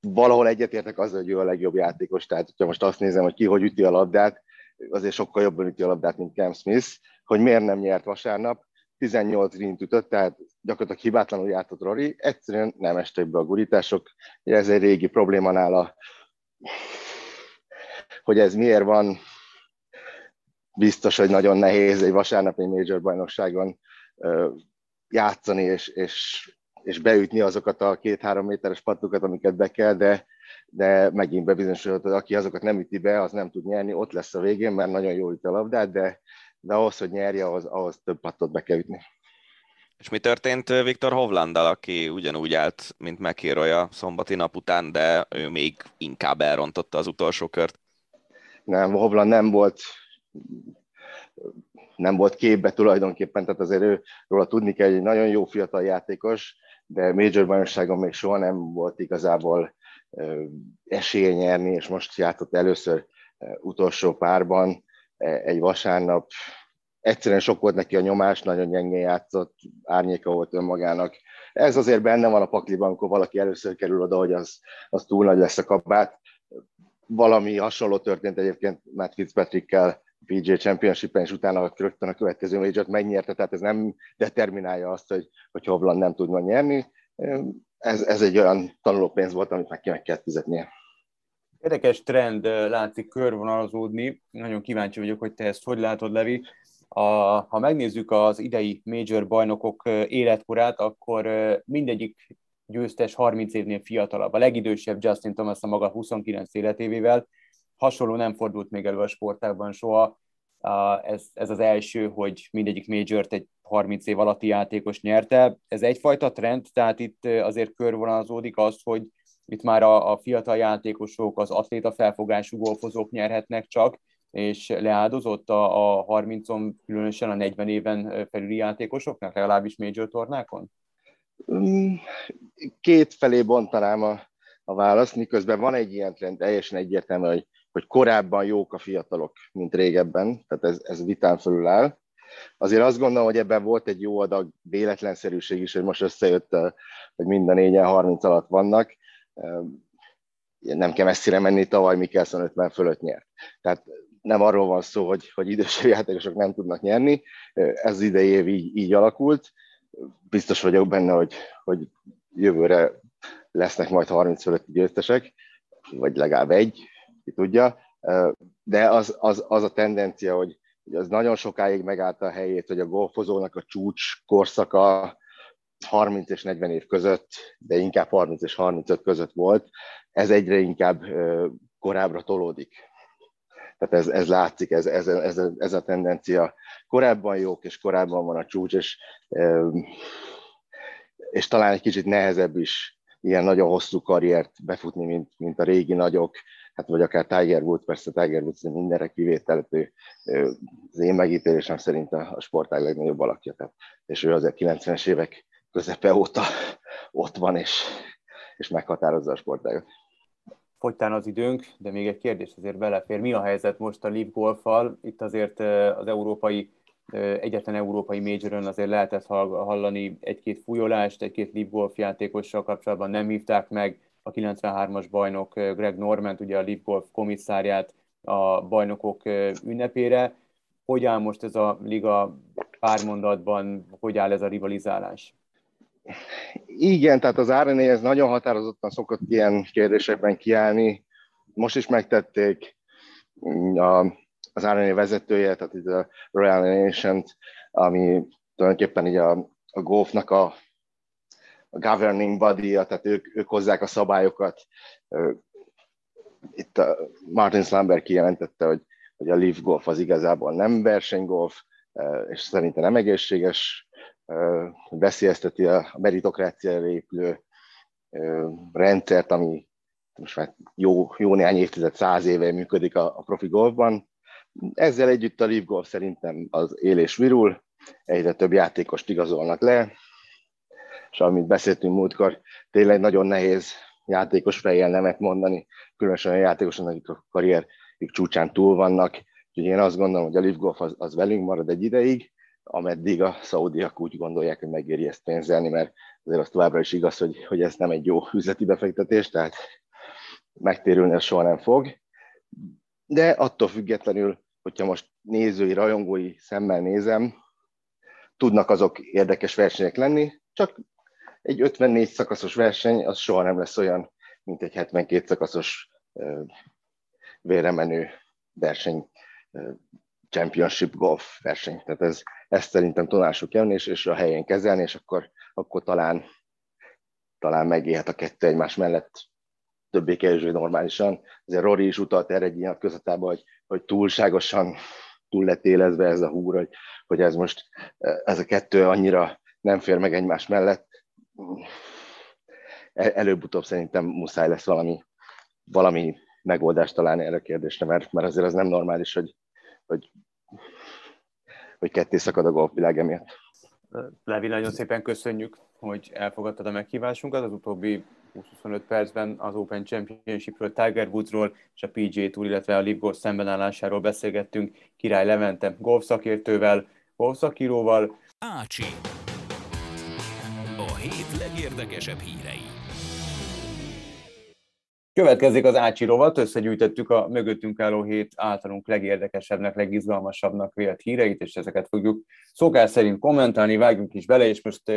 Speaker 5: valahol egyetértek azzal, hogy ő a legjobb játékos, tehát ha most azt nézem, hogy ki hogy üti a labdát, azért sokkal jobban üti a labdát, mint Cam Smith, hogy miért nem nyert vasárnap, 18 green ütött, tehát gyakorlatilag hibátlanul jártott Rory, egyszerűen nem estek be a gurítások. Ez egy régi probléma nála, hogy ez miért van, biztos, hogy nagyon nehéz egy vasárnapi major bajnokságon játszani és, és, és beütni azokat a két-három méteres pattukat, amiket be kell, de, de megint bebizonyosodott, hogy aki azokat nem üti be, az nem tud nyerni, ott lesz a végén, mert nagyon jó üt a labdát, de, de ahhoz, hogy nyerje, ahhoz, ahhoz több pattot be kell ütni.
Speaker 2: És mi történt Viktor Hovlandal, aki ugyanúgy állt, mint McIroy a szombati nap után, de ő még inkább elrontotta az utolsó kört?
Speaker 5: Nem, Hovland nem volt nem volt képbe tulajdonképpen, tehát azért ő, róla tudni kell, egy nagyon jó fiatal játékos, de Major bajnokságon még soha nem volt igazából esélye nyerni, és most játszott először utolsó párban, egy vasárnap. Egyszerűen sok volt neki a nyomás, nagyon gyengén játszott, árnyéka volt önmagának. Ez azért benne van a pakliban, amikor valaki először kerül oda, hogy az, az túl nagy lesz a kabát. Valami hasonló történt egyébként Matt Fitzpatrickkel, PJ Championship-en, és utána rögtön a következő major megnyerte, tehát ez nem determinálja azt, hogy, hogy Hovland nem tud nyerni. Ez, ez egy olyan tanulópénz volt, amit meg kell fizetnie.
Speaker 3: Érdekes trend látszik körvonalazódni. Nagyon kíváncsi vagyok, hogy te ezt hogy látod, Levi. A, ha megnézzük az idei major bajnokok életkorát, akkor mindegyik győztes 30 évnél fiatalabb. A legidősebb Justin Thomas a maga 29 életévével. Hasonló nem fordult még elő a sportágban soha. Ez, ez az első, hogy mindegyik majort egy 30 év alatti játékos nyerte. Ez egyfajta trend, tehát itt azért körvonalazódik az, hogy itt már a, a fiatal játékosok, az atléta felfogású golfozók nyerhetnek csak, és leáldozott a, a 30-on, különösen a 40 éven felüli játékosoknak, legalábbis major tornákon?
Speaker 5: Mm, két felé bontanám a, a választ, miközben van egy ilyen trend, teljesen egyértelmű, hogy, hogy korábban jók a fiatalok, mint régebben, tehát ez, ez vitán fölül áll. Azért azt gondolom, hogy ebben volt egy jó adag véletlenszerűség is, hogy most összejött, hogy mind a négyen 30 alatt vannak nem kell messzire menni, tavaly Mikkelson 50 fölött nyert. Tehát nem arról van szó, hogy, hogy idősebb játékosok nem tudnak nyerni, ez idei év így, így alakult. Biztos vagyok benne, hogy, hogy jövőre lesznek majd 30 fölötti győztesek, vagy legalább egy, ki tudja. De az, az, az a tendencia, hogy, hogy az nagyon sokáig megállta a helyét, hogy a golfozónak a csúcs korszaka 30 és 40 év között, de inkább 30 és 35 között volt, ez egyre inkább korábbra tolódik. Tehát ez, ez látszik, ez, ez, ez, ez a tendencia. Korábban jók, és korábban van a csúcs, és, és talán egy kicsit nehezebb is ilyen nagyon hosszú karriert befutni, mint, mint a régi nagyok, hát vagy akár Tiger Woods, persze Tiger Woods mindenre kivételhető, az én megítélésem szerint a sportág legnagyobb alakja, tehát, és ő azért 90-es évek közepe óta ott van, és, és meghatározza a sportágat.
Speaker 3: Fogytán az időnk, de még egy kérdés azért belefér. Mi a helyzet most a Leaf Golfal? Itt azért az európai, egyetlen európai majoron azért lehetett hallani egy-két fújolást, egy-két Leaf Golf játékossal kapcsolatban nem hívták meg a 93-as bajnok Greg Normant, ugye a Leaf Golf komisszárját, a bajnokok ünnepére. Hogy áll most ez a liga pár mondatban, hogy áll ez a rivalizálás?
Speaker 5: Igen, tehát az RNA ez nagyon határozottan szokott ilyen kérdésekben kiállni. Most is megtették a, az RNA vezetője, tehát itt a Royal Nation, ami tulajdonképpen így a, a golfnak a, a governing body tehát ők, ők hozzák a szabályokat. Itt a Martin Slamberg kijelentette, hogy, hogy a Leaf Golf az igazából nem versenygolf, és szerintem nem egészséges, veszélyezteti a meritokráciára épülő rendszert, ami most már jó, jó néhány évtized, száz éve működik a, a profi golfban. Ezzel együtt a Leaf Golf szerintem az élés virul, egyre több játékost igazolnak le, és amit beszéltünk múltkor, tényleg nagyon nehéz játékos fejjel nemet mondani, különösen olyan játékosok, akik a karrierjük csúcsán túl vannak. Úgyhogy én azt gondolom, hogy a Leaf Golf az, az velünk marad egy ideig, ameddig a szaudiak úgy gondolják, hogy megéri ezt pénzelni, mert azért az továbbra is igaz, hogy, hogy ez nem egy jó üzleti befektetés, tehát megtérülni ez soha nem fog. De attól függetlenül, hogyha most nézői, rajongói szemmel nézem, tudnak azok érdekes versenyek lenni, csak egy 54 szakaszos verseny az soha nem lesz olyan, mint egy 72 szakaszos vére menő verseny, championship golf verseny. Tehát ez, ezt szerintem tanácsuk jönni, és, és a helyén kezelni, és akkor, akkor talán, talán megélhet a kettő egymás mellett többé-kevésbé normálisan. Azért Rory is utalt erre egy ilyen közvetában, hogy, hogy túlságosan túl lett élezve ez a húr, hogy, hogy ez most ez a kettő annyira nem fér meg egymás mellett. Előbb-utóbb szerintem muszáj lesz valami, valami megoldást találni erre a kérdésre, mert, mert azért az nem normális, hogy, hogy, hogy ketté szakad a golfvilág emiatt.
Speaker 3: Levi, nagyon szépen köszönjük, hogy elfogadtad a meghívásunkat. Az utóbbi 20-25 percben az Open Championshipről, Tiger Woodsról és a PGA Tour, illetve a Live Golf szembenállásáról beszélgettünk Király Levente golf szakértővel, golf szakíróval.
Speaker 1: Ácsi. A hét legérdekesebb hírei.
Speaker 3: Következik az Ácsi rovat, összegyűjtöttük a mögöttünk álló hét általunk legérdekesebbnek, legizgalmasabbnak vélt híreit, és ezeket fogjuk szokás szerint kommentálni, vágjunk is bele, és most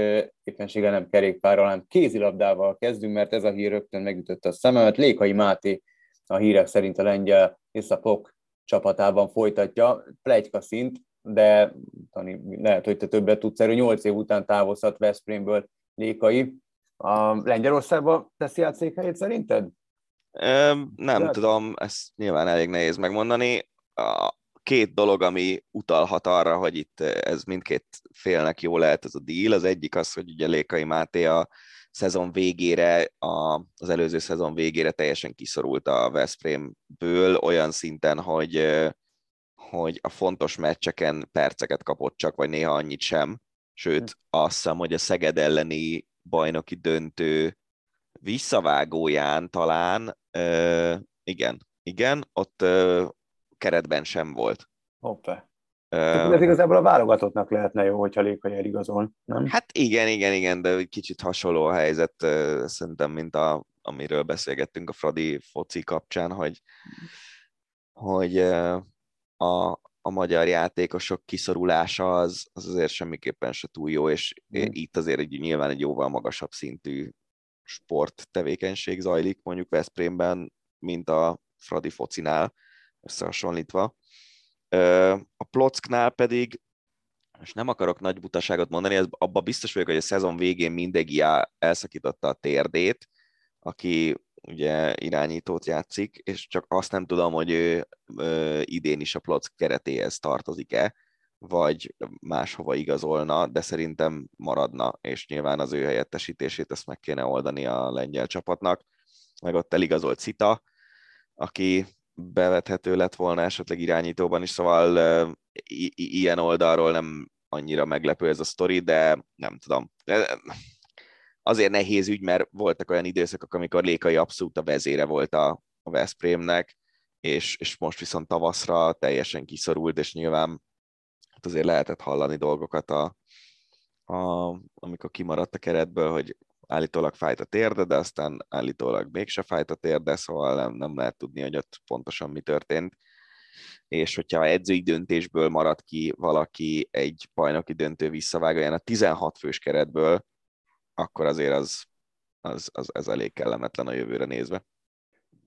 Speaker 3: éppenséggel nem kerékpárral, hanem kézilabdával kezdünk, mert ez a hír rögtön megütötte a szememet. Lékai Máté a hírek szerint a lengyel és a POK csapatában folytatja, plegyka szint, de Tani, lehet, hogy te többet tudsz erről, 8 év után távozhat Veszprémből Lékai. A Lengyelországban teszi át székhelyét szerinted?
Speaker 2: Nem De... tudom, ezt nyilván elég nehéz megmondani. A két dolog, ami utalhat arra, hogy itt ez mindkét félnek jó lehet ez a deal. Az egyik az, hogy ugye Lékai Máté a szezon végére, a, az előző szezon végére teljesen kiszorult a Veszprémből olyan szinten, hogy, hogy a fontos meccseken perceket kapott csak, vagy néha annyit sem. Sőt, azt hiszem, hogy a Szeged elleni bajnoki döntő visszavágóján talán, uh, igen, igen, ott uh, keretben sem volt.
Speaker 3: Hoppá. Uh, ez igazából a válogatottnak lehetne jó, hogyha Lékai eligazol, nem?
Speaker 2: Hát igen, igen, igen, de kicsit hasonló a helyzet szerintem, mint a, amiről beszélgettünk a Fradi foci kapcsán, hogy, hogy a, a magyar játékosok kiszorulása az, az azért semmiképpen se túl jó, és mm. itt azért egy, nyilván egy jóval magasabb szintű sport tevékenység zajlik mondjuk Veszprémben, mint a Fradi focinál összehasonlítva. A Plocknál pedig, és nem akarok nagy butaságot mondani, ez, abban biztos vagyok, hogy a szezon végén mindegi elszakította a térdét, aki ugye irányítót játszik, és csak azt nem tudom, hogy ő ö, idén is a Plock keretéhez tartozik-e, vagy máshova igazolna, de szerintem maradna, és nyilván az ő helyettesítését ezt meg kéne oldani a lengyel csapatnak. Meg ott eligazolt Cita, aki bevethető lett volna esetleg irányítóban is, szóval i- ilyen oldalról nem annyira meglepő ez a sztori, de nem tudom. Azért nehéz ügy, mert voltak olyan időszakok, amikor Lékai abszolút a vezére volt a, a Veszprémnek, és, és most viszont tavaszra teljesen kiszorult, és nyilván hát azért lehetett hallani dolgokat, a, a, amikor kimaradt a keretből, hogy állítólag fájt a térde, de aztán állítólag mégse fájt a térde, szóval nem, nem lehet tudni, hogy ott pontosan mi történt. és hogyha edzői döntésből marad ki valaki egy bajnoki döntő visszavágóján a 16 fős keretből, akkor azért az, az, az, az elég kellemetlen a jövőre nézve.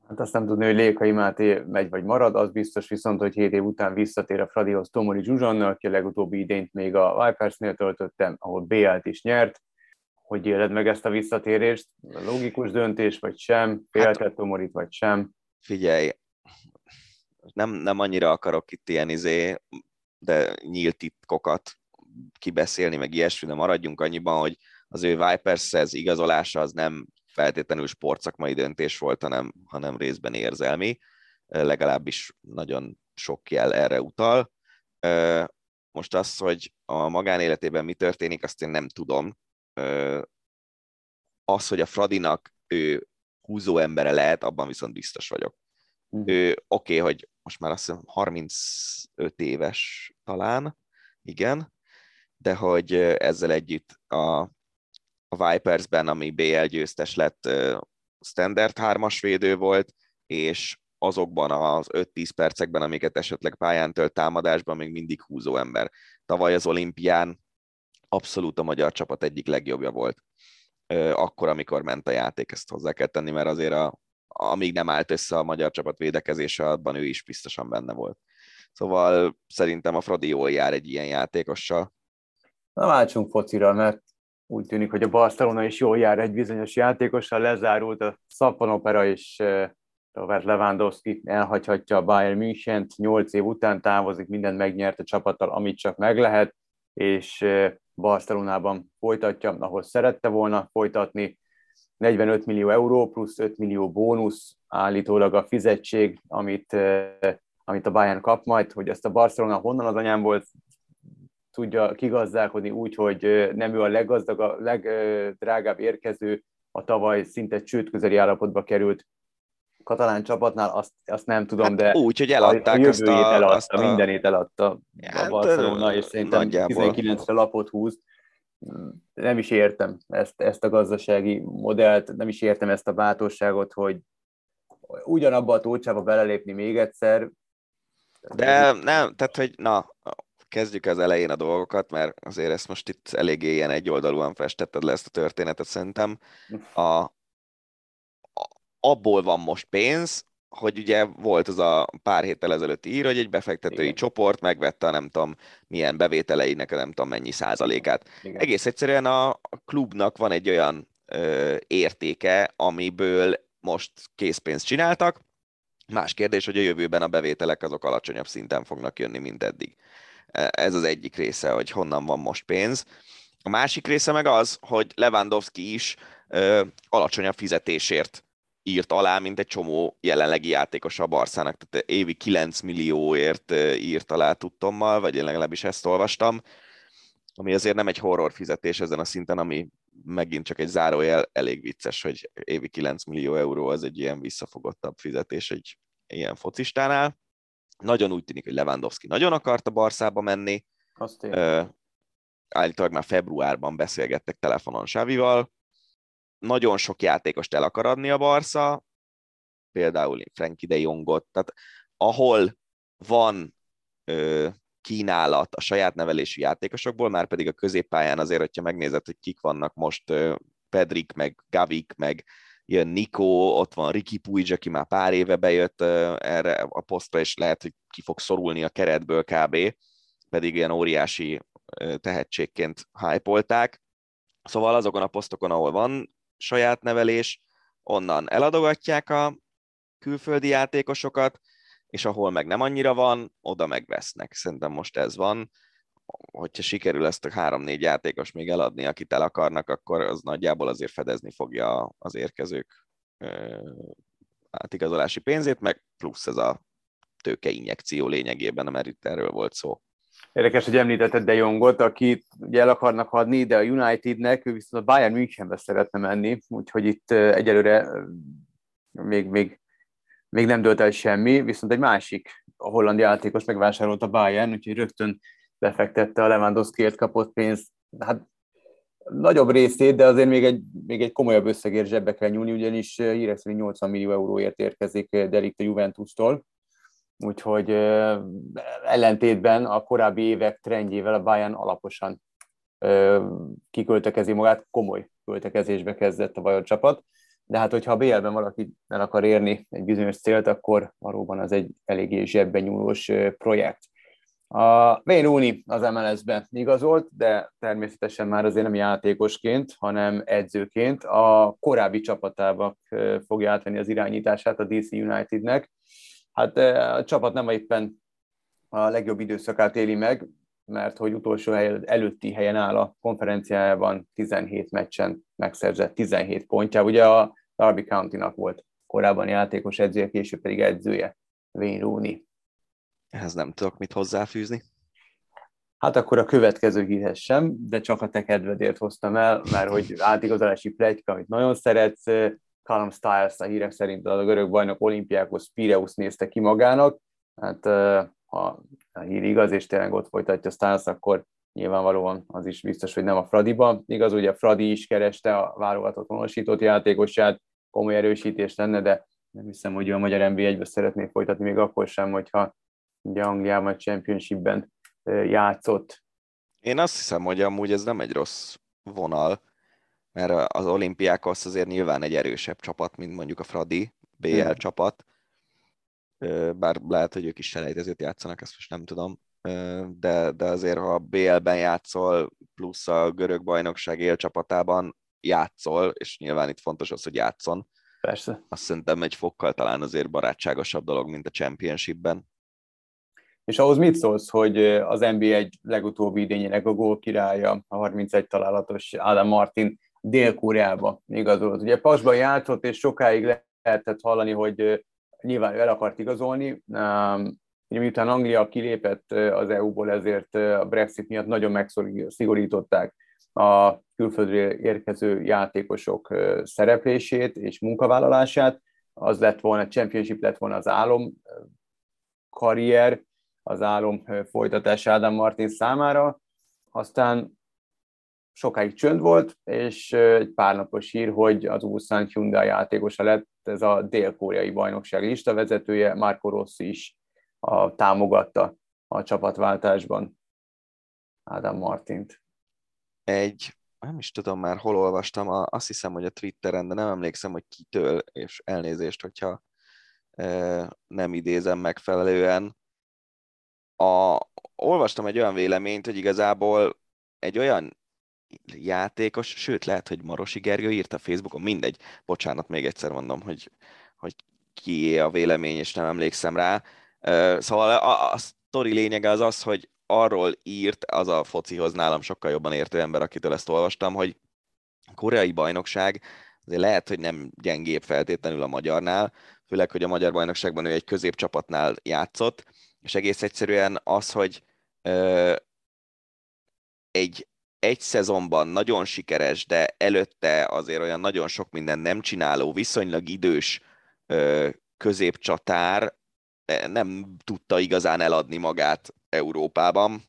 Speaker 3: Hát azt nem tudni, hogy Lékai Máté megy vagy marad, az biztos viszont, hogy 7 év után visszatér a Fradihoz Tomori Zsuzsanna, aki a legutóbbi idényt még a Vipersnél töltöttem, ahol BL-t is nyert. Hogy éled meg ezt a visszatérést? Logikus döntés, vagy sem? Féltett hát, Tomorit, vagy sem?
Speaker 2: Figyelj, nem, nem annyira akarok itt ilyen izé, de nyílt titkokat kibeszélni, meg ilyesmi, de maradjunk annyiban, hogy az ő Vipers-hez igazolása az nem feltétlenül sportszakmai döntés volt, hanem, hanem részben érzelmi, legalábbis nagyon sok jel erre utal. Most az, hogy a magánéletében mi történik, azt én nem tudom. Az, hogy a Fradinak ő húzó embere lehet, abban viszont biztos vagyok. Uh-huh. Ő oké, okay, hogy most már azt hiszem 35 éves talán, igen, de hogy ezzel együtt a a Vipersben, ami BL győztes lett, standard hármas védő volt, és azokban az 5-10 percekben, amiket esetleg pályán tölt támadásban, még mindig húzó ember. Tavaly az olimpián abszolút a magyar csapat egyik legjobbja volt. Akkor, amikor ment a játék, ezt hozzá kell tenni, mert azért a, amíg nem állt össze a magyar csapat védekezése, abban ő is biztosan benne volt. Szóval szerintem a Fradi jól jár egy ilyen játékossal.
Speaker 3: Na váltsunk focira, mert úgy tűnik, hogy a Barcelona is jól jár egy bizonyos játékossal, lezárult a szappanopera, és Robert Lewandowski elhagyhatja a Bayern München, 8 év után távozik, mindent megnyert a csapattal, amit csak meg lehet, és Barcelonában folytatja, ahol szerette volna folytatni. 45 millió euró plusz 5 millió bónusz állítólag a fizetség, amit, amit a Bayern kap majd, hogy ezt a Barcelona honnan az anyám volt, tudja kigazdálkodni úgy, hogy nem ő a leggazdag, a legdrágább érkező, a tavaly szinte csőd közeli állapotba került katalán csapatnál, azt, azt nem tudom, hát de
Speaker 2: úgy, hogy eladták
Speaker 3: a, a ezt a, eladta, azt a... mindenét eladta hát, a Barcelona, és szerintem 19-re lapot húz. Nem is értem ezt, ezt a gazdasági modellt, nem is értem ezt a bátorságot, hogy ugyanabba a tócsába belelépni még egyszer.
Speaker 2: De nem, tehát, hogy na, kezdjük az elején a dolgokat, mert azért ezt most itt eléggé ilyen egyoldalúan festetted le ezt a történetet szerintem. A, a, abból van most pénz, hogy ugye volt az a pár héttel ezelőtti ír, hogy egy befektetői Igen. csoport megvette a nem tudom milyen bevételeinek a nem tudom mennyi százalékát. Igen. Egész egyszerűen a, klubnak van egy olyan ö, értéke, amiből most készpénzt csináltak, Más kérdés, hogy a jövőben a bevételek azok alacsonyabb szinten fognak jönni, mint eddig. Ez az egyik része, hogy honnan van most pénz. A másik része meg az, hogy Lewandowski is ö, alacsonyabb fizetésért írt alá, mint egy csomó jelenlegi játékos a Barszának, tehát évi 9 millióért írt alá tudtommal, vagy én legalábbis ezt olvastam, ami azért nem egy horror fizetés ezen a szinten, ami megint csak egy zárójel elég vicces, hogy évi 9 millió euró az egy ilyen visszafogottabb fizetés egy ilyen focistánál. Nagyon úgy tűnik, hogy Lewandowski nagyon akart a Barszába menni. Azt uh, állítólag már februárban beszélgettek telefonon Sávival. Nagyon sok játékost el akar adni a Barca, például Frankie de Jongot, tehát ahol van ö, kínálat a saját nevelésű játékosokból, már pedig a középpályán azért, hogyha megnézed, hogy kik vannak most ö, Pedrik, meg Gavik, meg jön Nico, ott van Ricky Puig, aki már pár éve bejött erre a posztra, és lehet, hogy ki fog szorulni a keretből kb. Pedig ilyen óriási tehetségként hypolták. Szóval azokon a posztokon, ahol van saját nevelés, onnan eladogatják a külföldi játékosokat, és ahol meg nem annyira van, oda megvesznek. Szerintem most ez van hogyha sikerül ezt a három-négy játékos még eladni, akit el akarnak, akkor az nagyjából azért fedezni fogja az érkezők átigazolási pénzét, meg plusz ez a tőkeinjekció lényegében, mert itt erről volt szó.
Speaker 3: Érdekes, hogy említetted De Jongot, akit ugye el akarnak adni, de a Unitednek ő viszont a Bayern Münchenbe szeretne menni, úgyhogy itt egyelőre még, még, még nem dölt el semmi, viszont egy másik a holland játékos megvásárolt a Bayern, úgyhogy rögtön befektette a Lewandowskiért kapott pénzt, hát nagyobb részét, de azért még egy, még egy komolyabb összegért zsebbe kell nyúlni, ugyanis hírek szerint 80 millió euróért érkezik Delikt a Juventus-tól. úgyhogy ellentétben a korábbi évek trendjével a Bayern alaposan kiköltekezi magát, komoly költekezésbe kezdett a Bajor csapat, de hát hogyha a BL-ben valaki el akar érni egy bizonyos célt, akkor valóban az egy eléggé zsebben nyúlós projekt. A Wayne Rooney az MLS-be igazolt, de természetesen már azért nem játékosként, hanem edzőként. A korábbi csapatába fogja átvenni az irányítását a DC Unitednek. Hát a csapat nem éppen a legjobb időszakát éli meg, mert hogy utolsó hely, előtti helyen áll a konferenciájában 17 meccsen megszerzett 17 pontja. Ugye a Darby County-nak volt korábban játékos edzője, később pedig edzője, Wayne Rooney.
Speaker 2: Ehhez nem tudok mit hozzáfűzni.
Speaker 3: Hát akkor a következő hírhez sem, de csak a te kedvedért hoztam el, mert hogy átigazolási plegyka, amit nagyon szeretsz, Callum Stiles a hírek szerint a görög bajnok olimpiákhoz Pireus nézte ki magának. Hát ha a hír igaz, és tényleg ott folytatja Stiles, akkor nyilvánvalóan az is biztos, hogy nem a Fradiban. Igaz, ugye Fradi is kereste a válogatott honosított játékosát, komoly erősítés lenne, de nem hiszem, hogy a magyar nb 1 szeretné folytatni, még akkor sem, hogyha ugye Angliában a Championshipben játszott.
Speaker 2: Én azt hiszem, hogy amúgy ez nem egy rossz vonal, mert az olimpiákhoz azért nyilván egy erősebb csapat, mint mondjuk a Fradi BL hmm. csapat, bár lehet, hogy ők is selejtezőt játszanak, ezt most nem tudom, de, de azért, ha a BL-ben játszol, plusz a görög bajnokság élcsapatában játszol, és nyilván itt fontos az, hogy játszon.
Speaker 3: Persze.
Speaker 2: Azt szerintem egy fokkal talán azért barátságosabb dolog, mint a Championshipben.
Speaker 3: És ahhoz mit szólsz, hogy az NBA egy legutóbbi idényének a gól királya, a 31 találatos Adam Martin Dél-Koreába igazolt. Ugye Pasban játszott, és sokáig lehetett hallani, hogy nyilván el akart igazolni. Miután Anglia kilépett az EU-ból, ezért a Brexit miatt nagyon megszigorították a külföldre érkező játékosok szereplését és munkavállalását. Az lett volna, a championship lett volna az álom karrier, az álom folytatás Ádám Martin számára. Aztán sokáig csönd volt, és egy pár napos hír, hogy az Ulsan Hyundai játékosa lett, ez a dél-koreai bajnokság listavezetője, Marco Rossi is a, támogatta a csapatváltásban Ádám Martint.
Speaker 2: Egy, nem is tudom már hol olvastam, a, azt hiszem, hogy a Twitteren, de nem emlékszem, hogy kitől, és elnézést, hogyha e, nem idézem megfelelően. A, olvastam egy olyan véleményt, hogy igazából egy olyan játékos, sőt lehet, hogy Marosi Gergő írta Facebookon, mindegy, bocsánat, még egyszer mondom, hogy, hogy ki a vélemény, és nem emlékszem rá. Szóval a, a sztori lényege az az, hogy arról írt az a focihoz nálam sokkal jobban értő ember, akitől ezt olvastam, hogy a koreai bajnokság azért lehet, hogy nem gyengébb feltétlenül a magyarnál, főleg, hogy a magyar bajnokságban ő egy középcsapatnál játszott, és egész egyszerűen az, hogy ö, egy egy szezonban nagyon sikeres, de előtte azért olyan nagyon sok minden nem csináló, viszonylag idős ö, középcsatár nem tudta igazán eladni magát Európában.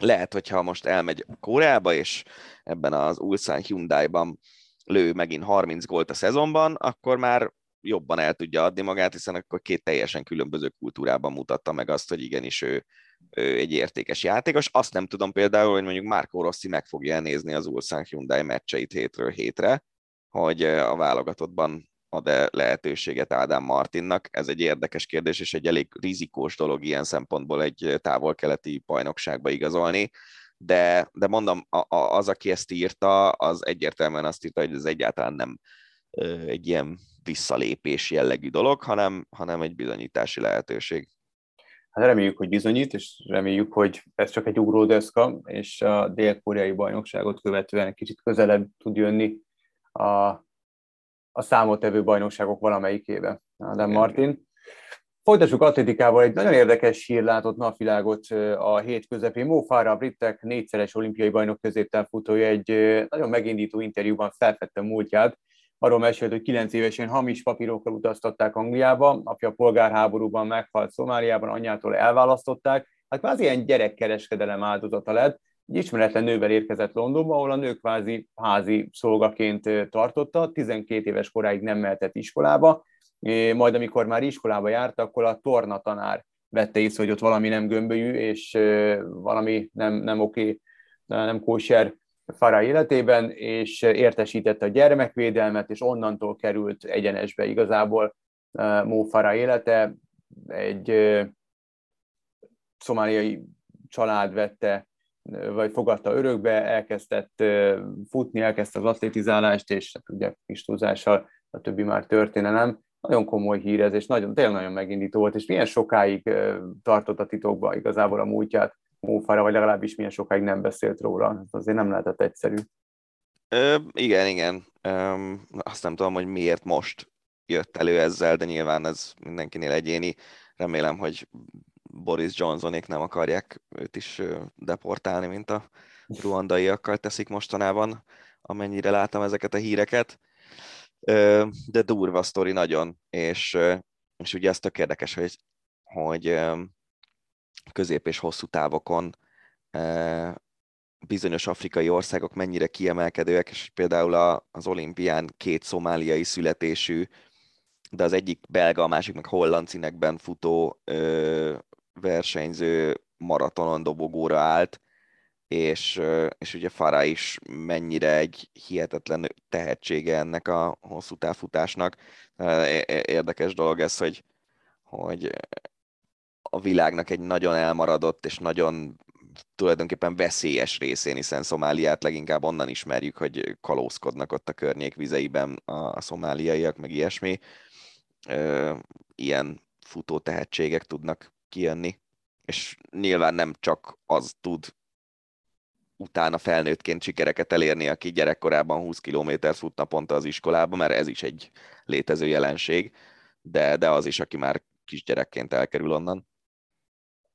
Speaker 2: Lehet, hogyha most elmegy Koreába, és ebben az Ulsan Hyundai-ban lő megint 30 gólt a szezonban, akkor már jobban el tudja adni magát, hiszen akkor két teljesen különböző kultúrában mutatta meg azt, hogy igenis ő egy értékes játékos. Azt nem tudom például, hogy mondjuk Marco Rossi meg fogja nézni az Ulsan Hyundai meccseit hétről hétre, hogy a válogatottban ad-e lehetőséget Ádám Martinnak. Ez egy érdekes kérdés, és egy elég rizikós dolog ilyen szempontból egy távol-keleti bajnokságba igazolni. De, de mondom, az, aki ezt írta, az egyértelműen azt írta, hogy ez egyáltalán nem egy ilyen visszalépés jellegű dolog, hanem, hanem egy bizonyítási lehetőség.
Speaker 3: Hát reméljük, hogy bizonyít, és reméljük, hogy ez csak egy ugródeszka, és a dél-koreai bajnokságot követően egy kicsit közelebb tud jönni a, a számottevő bajnokságok valamelyikébe. Adam Martin. Folytassuk atlétikával, egy nagyon érdekes hír látott napvilágot a hét közepén. Mo Farah, a britek négyszeres olimpiai bajnok futója egy nagyon megindító interjúban felfedte múltját, arról mesélt, hogy 9 évesen hamis papírokkal utaztatták Angliába, apja polgárháborúban meghalt Szomáliában, anyjától elválasztották, hát kvázi ilyen gyerekkereskedelem áldozata lett, egy ismeretlen nővel érkezett Londonba, ahol a nő kvázi házi szolgaként tartotta, 12 éves koráig nem mehetett iskolába, majd amikor már iskolába járt, akkor a torna tanár vette észre, hogy ott valami nem gömbölyű, és valami nem, nem oké, nem kóser Farah életében, és értesítette a gyermekvédelmet, és onnantól került egyenesbe igazából Mo Farah élete. Egy szomáliai család vette, vagy fogadta örökbe, elkezdett futni, elkezdte az atlétizálást, és hát ugye kis túlzással a többi már történelem. Nagyon komoly hír ez, és nagyon, tényleg nagyon megindító volt, és milyen sokáig tartott a titokba igazából a múltját Mófára, vagy legalábbis milyen sokáig nem beszélt róla. Ez azért nem lehetett egyszerű.
Speaker 2: Ö, igen, igen. Ö, azt nem tudom, hogy miért most jött elő ezzel, de nyilván ez mindenkinél egyéni. Remélem, hogy Boris Johnsonék nem akarják őt is deportálni, mint a ruandaiakkal teszik mostanában, amennyire látom ezeket a híreket. De durva sztori nagyon, és, és ugye ez tök érdekes, hogy, hogy közép és hosszú távokon bizonyos afrikai országok mennyire kiemelkedőek, és például az olimpián két szomáliai születésű, de az egyik belga, a másik meg holland színekben futó versenyző maratonon dobogóra állt, és, és ugye Fara is mennyire egy hihetetlen tehetsége ennek a hosszú távfutásnak. Érdekes dolog ez, hogy, hogy a világnak egy nagyon elmaradott és nagyon tulajdonképpen veszélyes részén, hiszen Szomáliát leginkább onnan ismerjük, hogy kalózkodnak ott a környék vizeiben a szomáliaiak, meg ilyesmi. Ilyen futó tehetségek tudnak kijönni, és nyilván nem csak az tud utána felnőttként sikereket elérni, aki gyerekkorában 20 kilométert fut naponta az iskolába, mert ez is egy létező jelenség, de, de az is, aki már kisgyerekként elkerül onnan.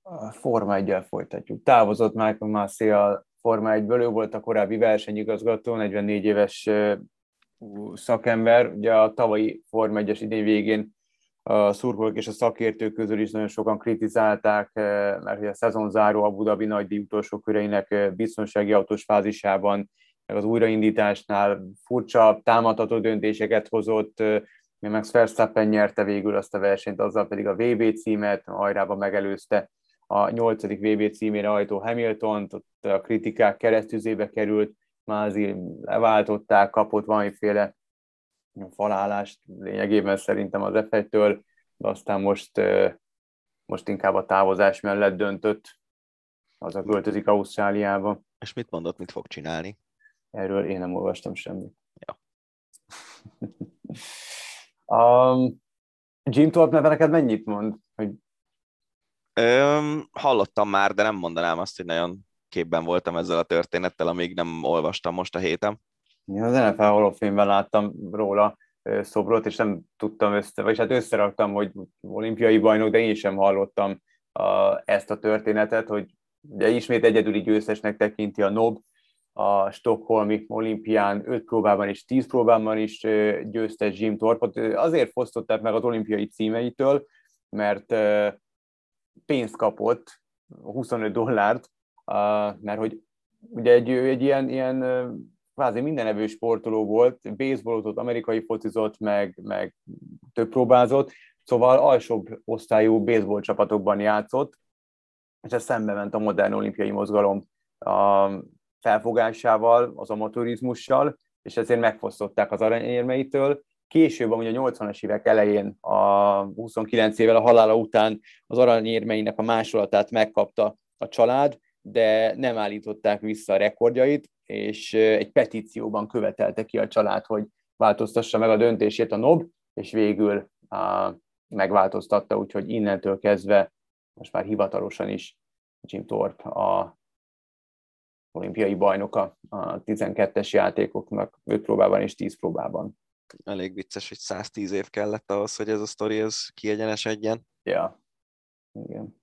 Speaker 3: A Forma 1 folytatjuk. Távozott Michael Massey a Forma 1-ből, ő volt a korábbi versenyigazgató, 44 éves szakember. Ugye a tavalyi Forma 1-es idén végén a szurkolók és a szakértők közül is nagyon sokan kritizálták, mert a szezon záró Abu Dhabi nagydíj utolsó köreinek biztonsági autós fázisában, meg az újraindításnál furcsa, támadható döntéseket hozott, Max Verstappen nyerte végül azt a versenyt, azzal pedig a VB címet, hajrában megelőzte a nyolcadik VB címére hajtó hamilton ott a kritikák keresztüzébe került, Mázi leváltották, kapott valamiféle falálást lényegében szerintem az f től de aztán most, most inkább a távozás mellett döntött, az a költözik Ausztráliába.
Speaker 2: És mit mondott, mit fog csinálni?
Speaker 3: Erről én nem olvastam semmit. Ja. um, Jim Thorpe neve neked mennyit mond? Hogy...
Speaker 2: Öm, hallottam már, de nem mondanám azt, hogy nagyon képben voltam ezzel a történettel, amíg nem olvastam most a héten.
Speaker 3: Ja, az NFL Hall of Fame-ben láttam róla szobrot, és nem tudtam össze, vagy hát összeraktam, hogy olimpiai bajnok, de én sem hallottam a, ezt a történetet, hogy ugye ismét egyedüli győztesnek tekinti a NOB, a Stockholmi olimpián 5 próbában és 10 próbában is győztes Jim Torpot. Azért fosztották meg az olimpiai címeitől, mert pénzt kapott, 25 dollárt, mert hogy ugye egy, egy ilyen, ilyen kvázi mindenevő sportoló volt, baseballozott, amerikai focizott, meg, meg több próbázott, szóval alsóbb osztályú baseball csapatokban játszott, és ez szembe ment a modern olimpiai mozgalom a felfogásával, az amatőrizmussal, és ezért megfosztották az aranyérmeitől. Később, amúgy a 80-as évek elején, a 29 évvel a halála után az aranyérmeinek a másolatát megkapta a család, de nem állították vissza a rekordjait, és egy petícióban követelte ki a család, hogy változtassa meg a döntését a NOB, és végül uh, megváltoztatta, úgyhogy innentől kezdve most már hivatalosan is Jim Thorpe a olimpiai bajnoka a 12-es játékoknak 5 próbában és 10 próbában.
Speaker 2: Elég vicces, hogy 110 év kellett ahhoz, hogy ez a sztori ez kiegyenesedjen.
Speaker 3: Ja, igen.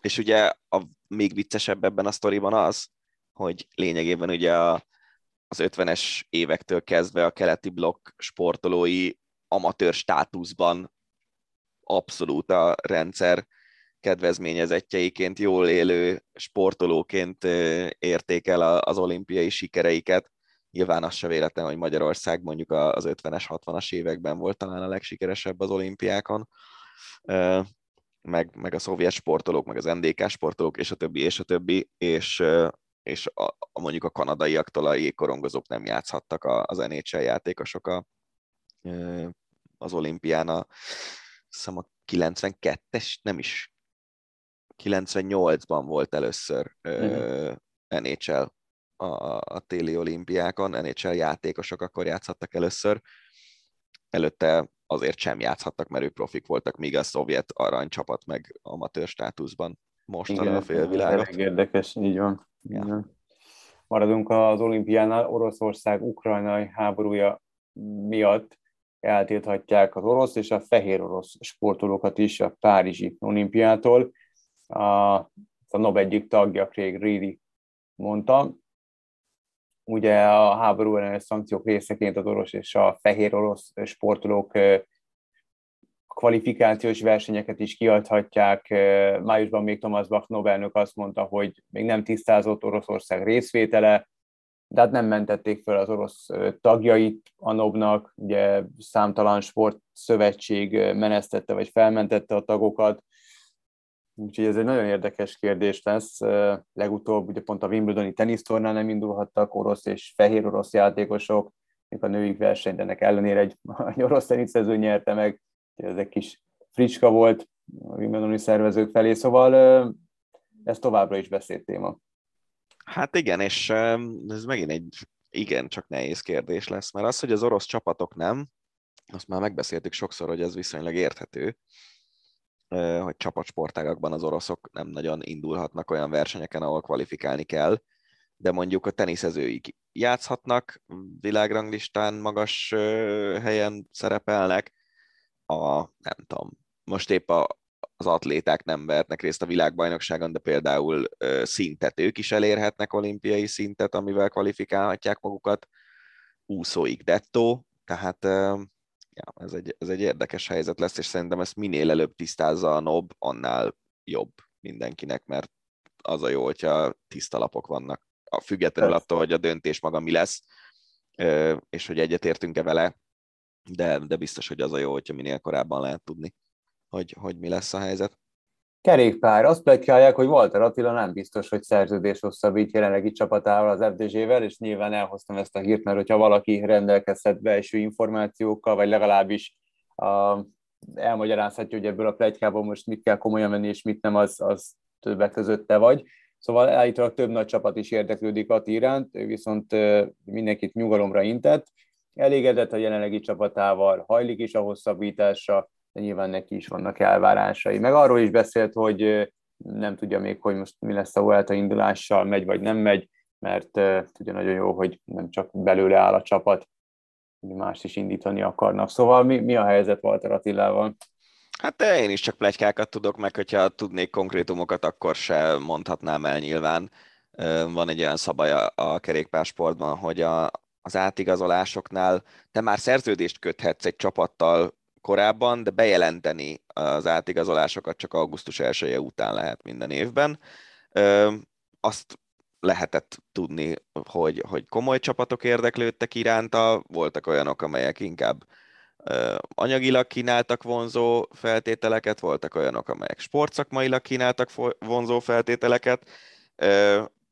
Speaker 2: És ugye a még viccesebb ebben a sztoriban az, hogy lényegében ugye a, az 50-es évektől kezdve a keleti blokk sportolói amatőr státuszban abszolút a rendszer kedvezményezettjeiként, jól élő sportolóként értékel az olimpiai sikereiket. Nyilván az se véletlen, hogy Magyarország mondjuk az 50-es, 60-as években volt talán a legsikeresebb az olimpiákon meg, meg a szovjet sportolók, meg az NDK sportolók, és a többi, és a többi, és, és a, a mondjuk a kanadaiaktól a jégkorongozók nem játszhattak az NHL játékosok a, az olimpián a, hiszem a 92-es, nem is, 98-ban volt először uh-huh. NHL a, a téli olimpiákon, NHL játékosok akkor játszhattak először, előtte azért sem játszhattak, mert ők profik voltak, míg a szovjet aranycsapat meg amatőr státuszban mostanában a félvilágot.
Speaker 3: Elég érdekes, így van. Ja. Van. Maradunk az olimpiánál, Oroszország ukrajnai háborúja miatt eltilthatják az orosz és a fehér orosz sportolókat is a Párizsi olimpiától. A, a NOB egyik tagja, Craig Reedy mondta, ugye a háború ellenes szankciók részeként az orosz és a fehér orosz sportolók kvalifikációs versenyeket is kiadhatják. Májusban még Thomas Bach Nobelnök azt mondta, hogy még nem tisztázott Oroszország részvétele, de hát nem mentették fel az orosz tagjait a NOB-nak, ugye számtalan sportszövetség menesztette vagy felmentette a tagokat, Úgyhogy ez egy nagyon érdekes kérdés lesz. Legutóbb ugye pont a Wimbledoni tenisztornál nem indulhattak orosz és fehér orosz játékosok, még a női versenyt ennek ellenére egy, egy orosz teniszező nyerte meg, ez egy kis fricska volt a Wimbledoni szervezők felé, szóval ez továbbra is beszéd téma.
Speaker 2: Hát igen, és ez megint egy igen, csak nehéz kérdés lesz, mert az, hogy az orosz csapatok nem, azt már megbeszéltük sokszor, hogy ez viszonylag érthető, hogy csapatsportágakban az oroszok nem nagyon indulhatnak olyan versenyeken, ahol kvalifikálni kell, de mondjuk a teniszezőik játszhatnak, világranglistán magas helyen szerepelnek, a, nem tudom, most épp a, az atléták nem vehetnek részt a világbajnokságon, de például szintet ők is elérhetnek olimpiai szintet, amivel kvalifikálhatják magukat, úszóik dettó, tehát ja, ez, egy, ez egy érdekes helyzet lesz, és szerintem ezt minél előbb tisztázza a NOB, annál jobb mindenkinek, mert az a jó, hogyha tiszta lapok vannak. A függetlenül attól, hogy a döntés maga mi lesz, és hogy egyetértünk-e vele, de, de biztos, hogy az a jó, hogyha minél korábban lehet tudni, hogy, hogy mi lesz a helyzet.
Speaker 3: Kerékpár. Azt plegykálják, hogy Walter Attila nem biztos, hogy szerződés hosszabbít jelenlegi csapatával az FDZ-vel, és nyilván elhoztam ezt a hírt, mert hogyha valaki rendelkezhet belső információkkal, vagy legalábbis a, elmagyarázhatja, hogy ebből a plegykából most mit kell komolyan venni, és mit nem, az, az többek között te vagy. Szóval állítólag több nagy csapat is érdeklődik a iránt, ő viszont mindenkit nyugalomra intett, elégedett a jelenlegi csapatával, hajlik is a hosszabbításra, de nyilván neki is vannak elvárásai. Meg arról is beszélt, hogy nem tudja még, hogy most mi lesz a Vuelta indulással, megy vagy nem megy, mert tudja nagyon jó, hogy nem csak belőle áll a csapat, hogy mást is indítani akarnak. Szóval mi, mi a helyzet Walter Attilával?
Speaker 2: Hát én is csak plegykákat tudok, meg hogyha tudnék konkrétumokat, akkor se mondhatnám el nyilván. Van egy olyan szabály a kerékpársportban, hogy a, az átigazolásoknál te már szerződést köthetsz egy csapattal korábban, de bejelenteni az átigazolásokat csak augusztus 1 -e után lehet minden évben. Azt lehetett tudni, hogy, hogy komoly csapatok érdeklődtek iránta, voltak olyanok, amelyek inkább anyagilag kínáltak vonzó feltételeket, voltak olyanok, amelyek sportszakmailag kínáltak vonzó feltételeket.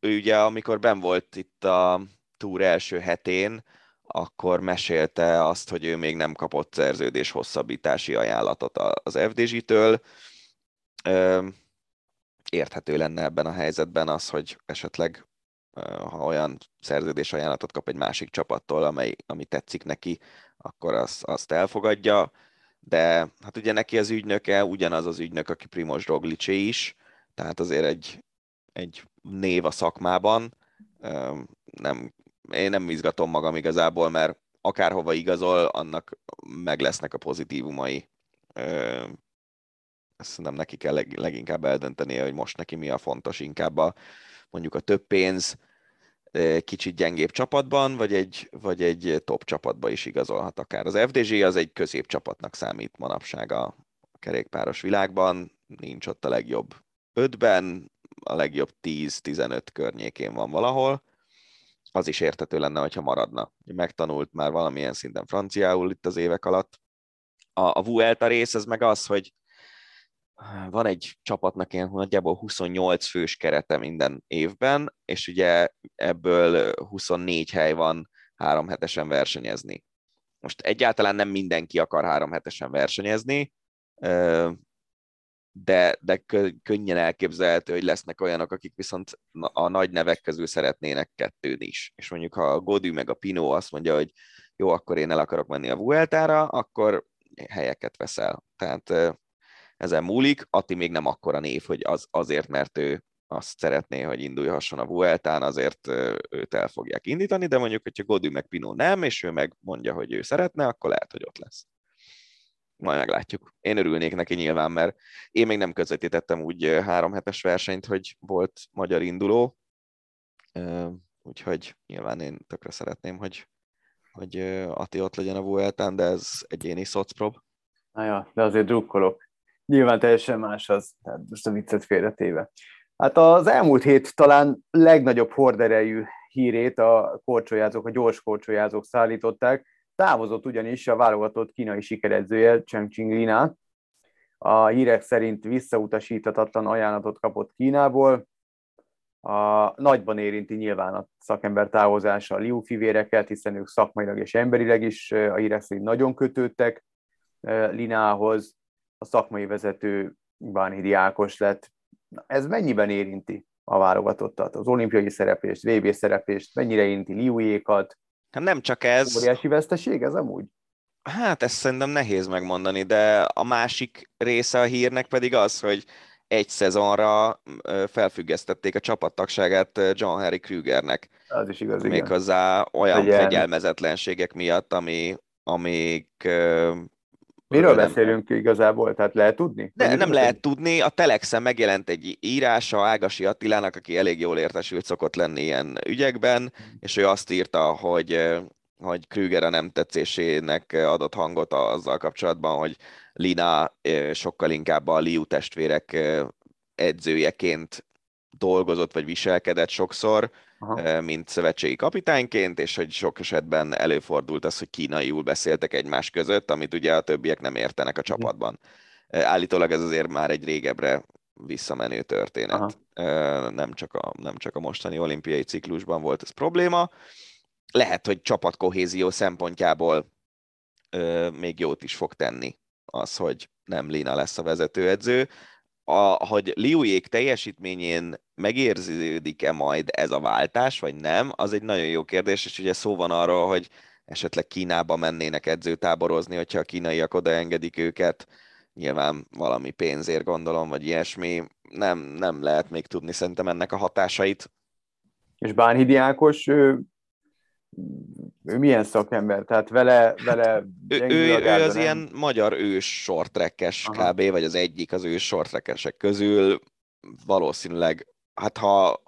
Speaker 2: Ő ugye, amikor ben volt itt a túr első hetén, akkor mesélte azt, hogy ő még nem kapott szerződés hosszabbítási ajánlatot az FDZ-től. Érthető lenne ebben a helyzetben az, hogy esetleg ha olyan szerződés ajánlatot kap egy másik csapattól, amely, ami tetszik neki, akkor azt, azt elfogadja, de hát ugye neki az ügynöke ugyanaz az ügynök, aki Primoz Roglicé is, tehát azért egy, egy név a szakmában, nem én nem izgatom magam igazából, mert akárhova igazol, annak meg lesznek a pozitívumai. Ezt nem neki kell leg, leginkább eldöntenie, hogy most neki mi a fontos, inkább a, mondjuk a több pénz, kicsit gyengébb csapatban, vagy egy, vagy egy top csapatba is igazolhat akár. Az FDZ az egy középcsapatnak számít manapság a kerékpáros világban, nincs ott a legjobb ötben, a legjobb 10-15 környékén van valahol, az is értető lenne, hogyha maradna. Megtanult már valamilyen szinten franciául itt az évek alatt. A, a Vuelta rész, ez meg az, hogy van egy csapatnak ilyen nagyjából 28 fős kerete minden évben, és ugye ebből 24 hely van három hetesen versenyezni. Most egyáltalán nem mindenki akar három hetesen versenyezni, de, de könnyen elképzelhető, hogy lesznek olyanok, akik viszont a nagy nevek közül szeretnének kettőn is. És mondjuk, ha a Godű meg a Pino azt mondja, hogy jó, akkor én el akarok menni a Vueltára, akkor helyeket veszel. Tehát ezen múlik. Atti még nem akkora név, hogy az, azért, mert ő azt szeretné, hogy indulhasson a Vueltán, azért őt el fogják indítani, de mondjuk, hogyha Godű meg Pino nem, és ő meg mondja, hogy ő szeretne, akkor lehet, hogy ott lesz. Majd meglátjuk. Én örülnék neki nyilván, mert én még nem közvetítettem úgy három hetes versenyt, hogy volt magyar induló, úgyhogy nyilván én tökre szeretném, hogy, hogy Ati ott legyen a Vueltán, de ez egyéni szocprob.
Speaker 3: Na ja, de azért drukkolok. Nyilván teljesen más az, tehát most a viccet félretéve. Hát az elmúlt hét talán legnagyobb horderejű hírét a korcsolyázók, a gyors korcsolyázók szállították. Távozott ugyanis a válogatott kínai sikeredzője Cheng Lina. A hírek szerint visszautasíthatatlan ajánlatot kapott Kínából. A nagyban érinti nyilván a szakember távozása a Liu fivéreket, hiszen ők szakmailag és emberileg is a hírek szerint nagyon kötődtek Linához. A szakmai vezető Bánhidi Ákos lett ez mennyiben érinti a válogatottat, az olimpiai szereplést, VB szereplést, mennyire érinti Liujékat?
Speaker 2: Hát nem csak ez.
Speaker 3: Óriási veszteség ez amúgy?
Speaker 2: Hát ezt szerintem nehéz megmondani, de a másik része a hírnek pedig az, hogy egy szezonra felfüggesztették a csapattagságát John Harry Krügernek.
Speaker 3: Az is igaz, igen.
Speaker 2: Méghozzá olyan Legyen. fegyelmezetlenségek miatt, ami, amik
Speaker 3: Miről nem, beszélünk igazából? Tehát lehet tudni?
Speaker 2: Ne, nem lehet tudni. A Telexen megjelent egy írása Ágasi Attilának, aki elég jól értesült szokott lenni ilyen ügyekben, és ő azt írta, hogy hogy Krüger a nem tetszésének adott hangot azzal kapcsolatban, hogy Lina sokkal inkább a Liu testvérek edzőjeként dolgozott vagy viselkedett sokszor, Aha. mint szövetségi kapitányként, és hogy sok esetben előfordult az, hogy kínaiul beszéltek egymás között, amit ugye a többiek nem értenek a csapatban. Állítólag ez azért már egy régebbre visszamenő történet. Nem csak, a, nem csak a mostani olimpiai ciklusban volt ez probléma. Lehet, hogy csapatkohézió szempontjából még jót is fog tenni az, hogy nem Lina lesz a vezetőedző a, hogy Liujék teljesítményén megérződik-e majd ez a váltás, vagy nem, az egy nagyon jó kérdés, és ugye szó van arról, hogy esetleg Kínába mennének edzőtáborozni, hogyha a kínaiak odaengedik őket, nyilván valami pénzért gondolom, vagy ilyesmi, nem, nem lehet még tudni szerintem ennek a hatásait.
Speaker 3: És Bánhidi Ákos ő milyen szakember? Tehát vele, vele
Speaker 2: ő, ő, ő az nem? ilyen magyar ős sortrekkes kb. vagy az egyik az ős sortrekkesek közül. Valószínűleg, hát ha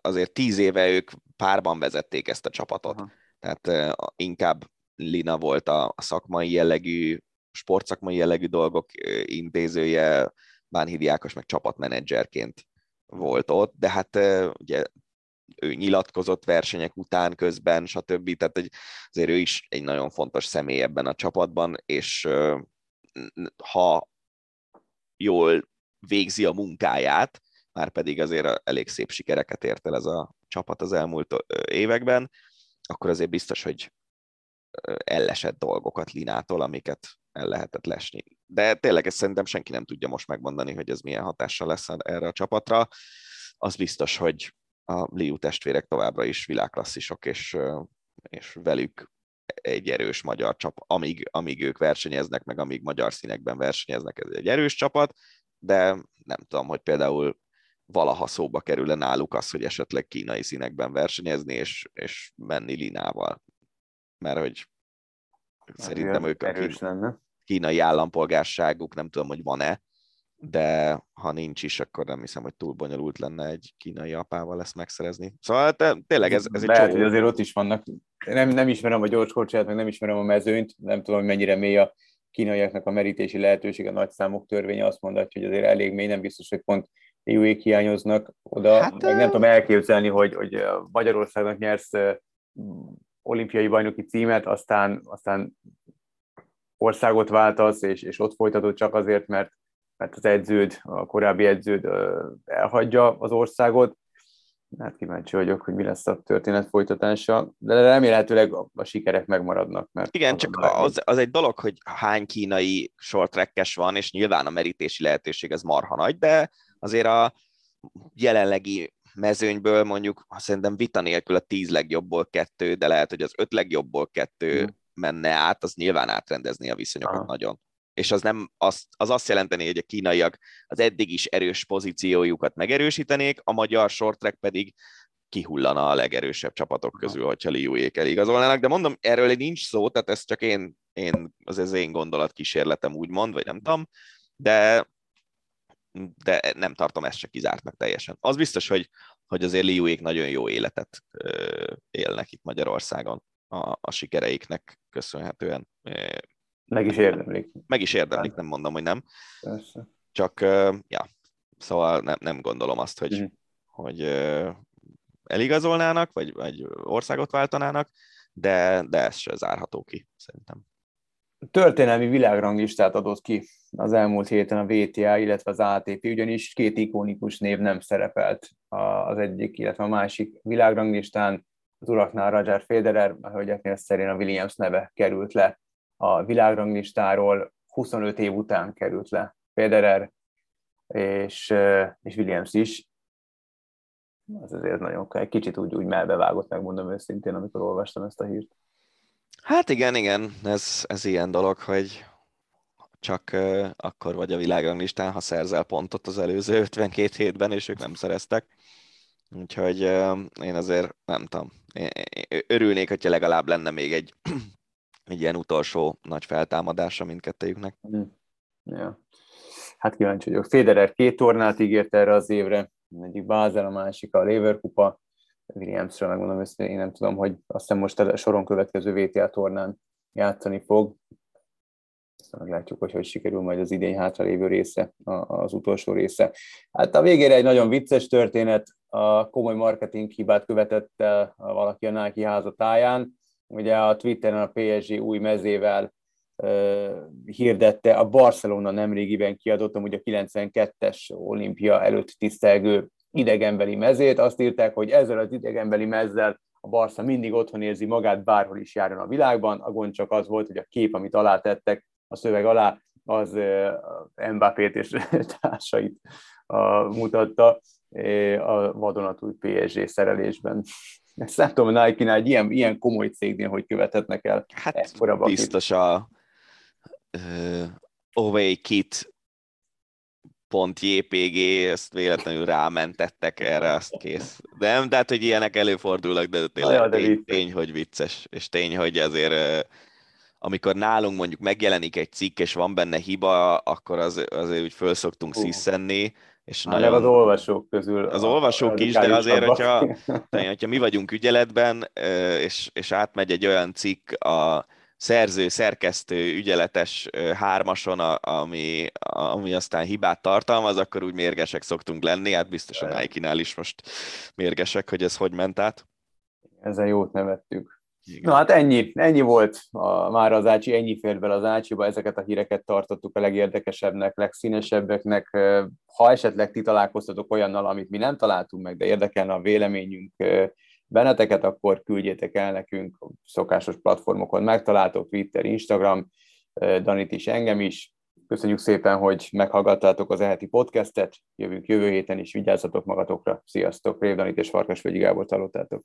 Speaker 2: azért tíz éve ők párban vezették ezt a csapatot. Aha. Tehát uh, inkább Lina volt a, a szakmai jellegű, sportszakmai jellegű dolgok intézője, Bánhidi Ákos meg csapatmenedzserként volt ott, de hát ugye ő nyilatkozott versenyek után, közben, stb. Tehát egy, azért ő is egy nagyon fontos személy ebben a csapatban, és ha jól végzi a munkáját, már pedig azért elég szép sikereket ért el ez a csapat az elmúlt években, akkor azért biztos, hogy ellesett dolgokat Linától, amiket el lehetett lesni. De tényleg ezt szerintem senki nem tudja most megmondani, hogy ez milyen hatással lesz erre a csapatra. Az biztos, hogy a Liu testvérek továbbra is világklasszisok, és, és velük egy erős magyar csapat, amíg, amíg ők versenyeznek, meg amíg magyar színekben versenyeznek, ez egy erős csapat, de nem tudom, hogy például valaha szóba kerül náluk az, hogy esetleg kínai színekben versenyezni, és, és menni Linával. Mert hogy szerintem ők a kínai, kínai állampolgárságuk, nem tudom, hogy van-e, de ha nincs is, akkor nem hiszem, hogy túl bonyolult lenne egy kínai apával ezt megszerezni. Szóval te, tényleg ez, ez egy
Speaker 3: Lehet, hogy azért ott is vannak. Nem, nem ismerem a gyorskocsát, meg nem ismerem a mezőnyt, nem tudom, hogy mennyire mély a kínaiaknak a merítési lehetőség, a nagy számok törvénye azt mondatja, hogy azért elég mély, nem biztos, hogy pont EU-ék hiányoznak oda, hát, meg nem tudom elképzelni, hogy, hogy Magyarországnak nyersz olimpiai bajnoki címet, aztán, aztán országot váltasz, és, és ott folytatod csak azért, mert mert az edződ, a korábbi edződ elhagyja az országot. Hát kíváncsi vagyok, hogy mi lesz a történet folytatása, de remélhetőleg a, sikerek megmaradnak. Mert
Speaker 2: Igen, csak az, az egy dolog, hogy hány kínai short van, és nyilván a merítési lehetőség az marha nagy, de azért a jelenlegi mezőnyből mondjuk szerintem vita nélkül a tíz legjobbból kettő, de lehet, hogy az öt legjobbból kettő hmm. menne át, az nyilván átrendezni a viszonyokat Aha. nagyon. És az, nem, az, az azt jelenteni, hogy a kínaiak az eddig is erős pozíciójukat megerősítenék, a magyar short track pedig kihullana a legerősebb csapatok közül, hogyha Liujék eligazolnának, de mondom, erről nincs szó, tehát ez csak én, én az ez én gondolatkísérletem úgymond, vagy nem tudom, de de nem tartom ezt se kizártnak teljesen. Az biztos, hogy, hogy azért Liuék nagyon jó életet élnek itt Magyarországon a, a sikereiknek köszönhetően.
Speaker 3: Meg is érdemlik.
Speaker 2: Meg is érdemlik, nem mondom, hogy nem.
Speaker 3: Persze.
Speaker 2: Csak, ja, szóval nem, nem gondolom azt, hogy, mm. hogy eligazolnának, vagy, vagy országot váltanának, de, de ez se zárható ki, szerintem
Speaker 3: történelmi világranglistát adott ki az elmúlt héten a VTA, illetve az ATP, ugyanis két ikonikus név nem szerepelt az egyik, illetve a másik világranglistán. Az uraknál Roger Federer, a hölgyeknél szerint a Williams neve került le a világranglistáról, 25 év után került le Federer, és, és Williams is. Az azért nagyon egy kicsit úgy, úgy melbevágott, megmondom őszintén, amikor olvastam ezt a hírt.
Speaker 2: Hát igen, igen, ez, ez ilyen dolog, hogy csak uh, akkor vagy a világranglistán, ha szerzel pontot az előző 52 hétben, és ők nem szereztek. Úgyhogy uh, én azért nem tudom, én, én örülnék, hogyha legalább lenne még egy, egy ilyen utolsó nagy feltámadása mindkettőjüknek.
Speaker 3: Mm. Ja. Hát kíváncsi vagyok. Federer két tornát ígért erre az évre, egyik Bázel, a másik a Lever kupa, Williamsről megmondom őszintén, én nem tudom, hogy azt hiszem most a soron következő VTA tornán játszani fog. Aztán meglátjuk, hogy hogy sikerül majd az idény hátralévő része, az utolsó része. Hát a végére egy nagyon vicces történet, a komoly marketing hibát követett el valaki a Nike házatáján. Ugye a Twitteren a PSG új mezével hirdette a Barcelona nemrégiben kiadottam, ugye a 92-es olimpia előtt tisztelgő idegenbeli mezét, azt írták, hogy ezzel az idegenbeli mezzel a Barca mindig otthon érzi magát, bárhol is járjon a világban. A gond csak az volt, hogy a kép, amit alátettek a szöveg alá, az Mbappét és társait mutatta a vadonatúj PSG szerelésben. Ezt nem tudom, a Nike-nál egy ilyen, ilyen komoly cégnél, hogy követhetnek el.
Speaker 2: Hát biztos a uh, Away Kit .jpg, ezt véletlenül rámentettek erre, azt kész. De nem, de hát, hogy ilyenek előfordulnak, de tényleg de tény, tény, hogy vicces, és tény, hogy azért amikor nálunk mondjuk megjelenik egy cikk, és van benne hiba, akkor az, azért úgy föl szoktunk uh. sziszenni, és
Speaker 3: hát nagyon... az olvasók közül.
Speaker 2: Az olvasók is, de azért, hogyha, hogyha mi vagyunk ügyeletben, és, és átmegy egy olyan cikk a szerző, szerkesztő, ügyeletes hármason, ami, ami aztán hibát tartalmaz, akkor úgy mérgesek szoktunk lenni, hát biztos a Nike-nál is most mérgesek, hogy ez hogy ment át.
Speaker 3: Ezen jót nevettük. Igen. Na hát ennyi, ennyi volt a, már az Ácsi, ennyi fér bele az Ácsiba, ezeket a híreket tartottuk a legérdekesebbnek, legszínesebbeknek. Ha esetleg ti találkoztatok olyannal, amit mi nem találtunk meg, de érdekelne a véleményünk, benneteket, akkor küldjétek el nekünk a szokásos platformokon. Megtaláltok Twitter, Instagram, Danit is, engem is. Köszönjük szépen, hogy meghallgattátok az eheti podcastet. Jövünk jövő héten is, vigyázzatok magatokra. Sziasztok, Rév Danit és Farkasvölgyi Gábor hallottátok.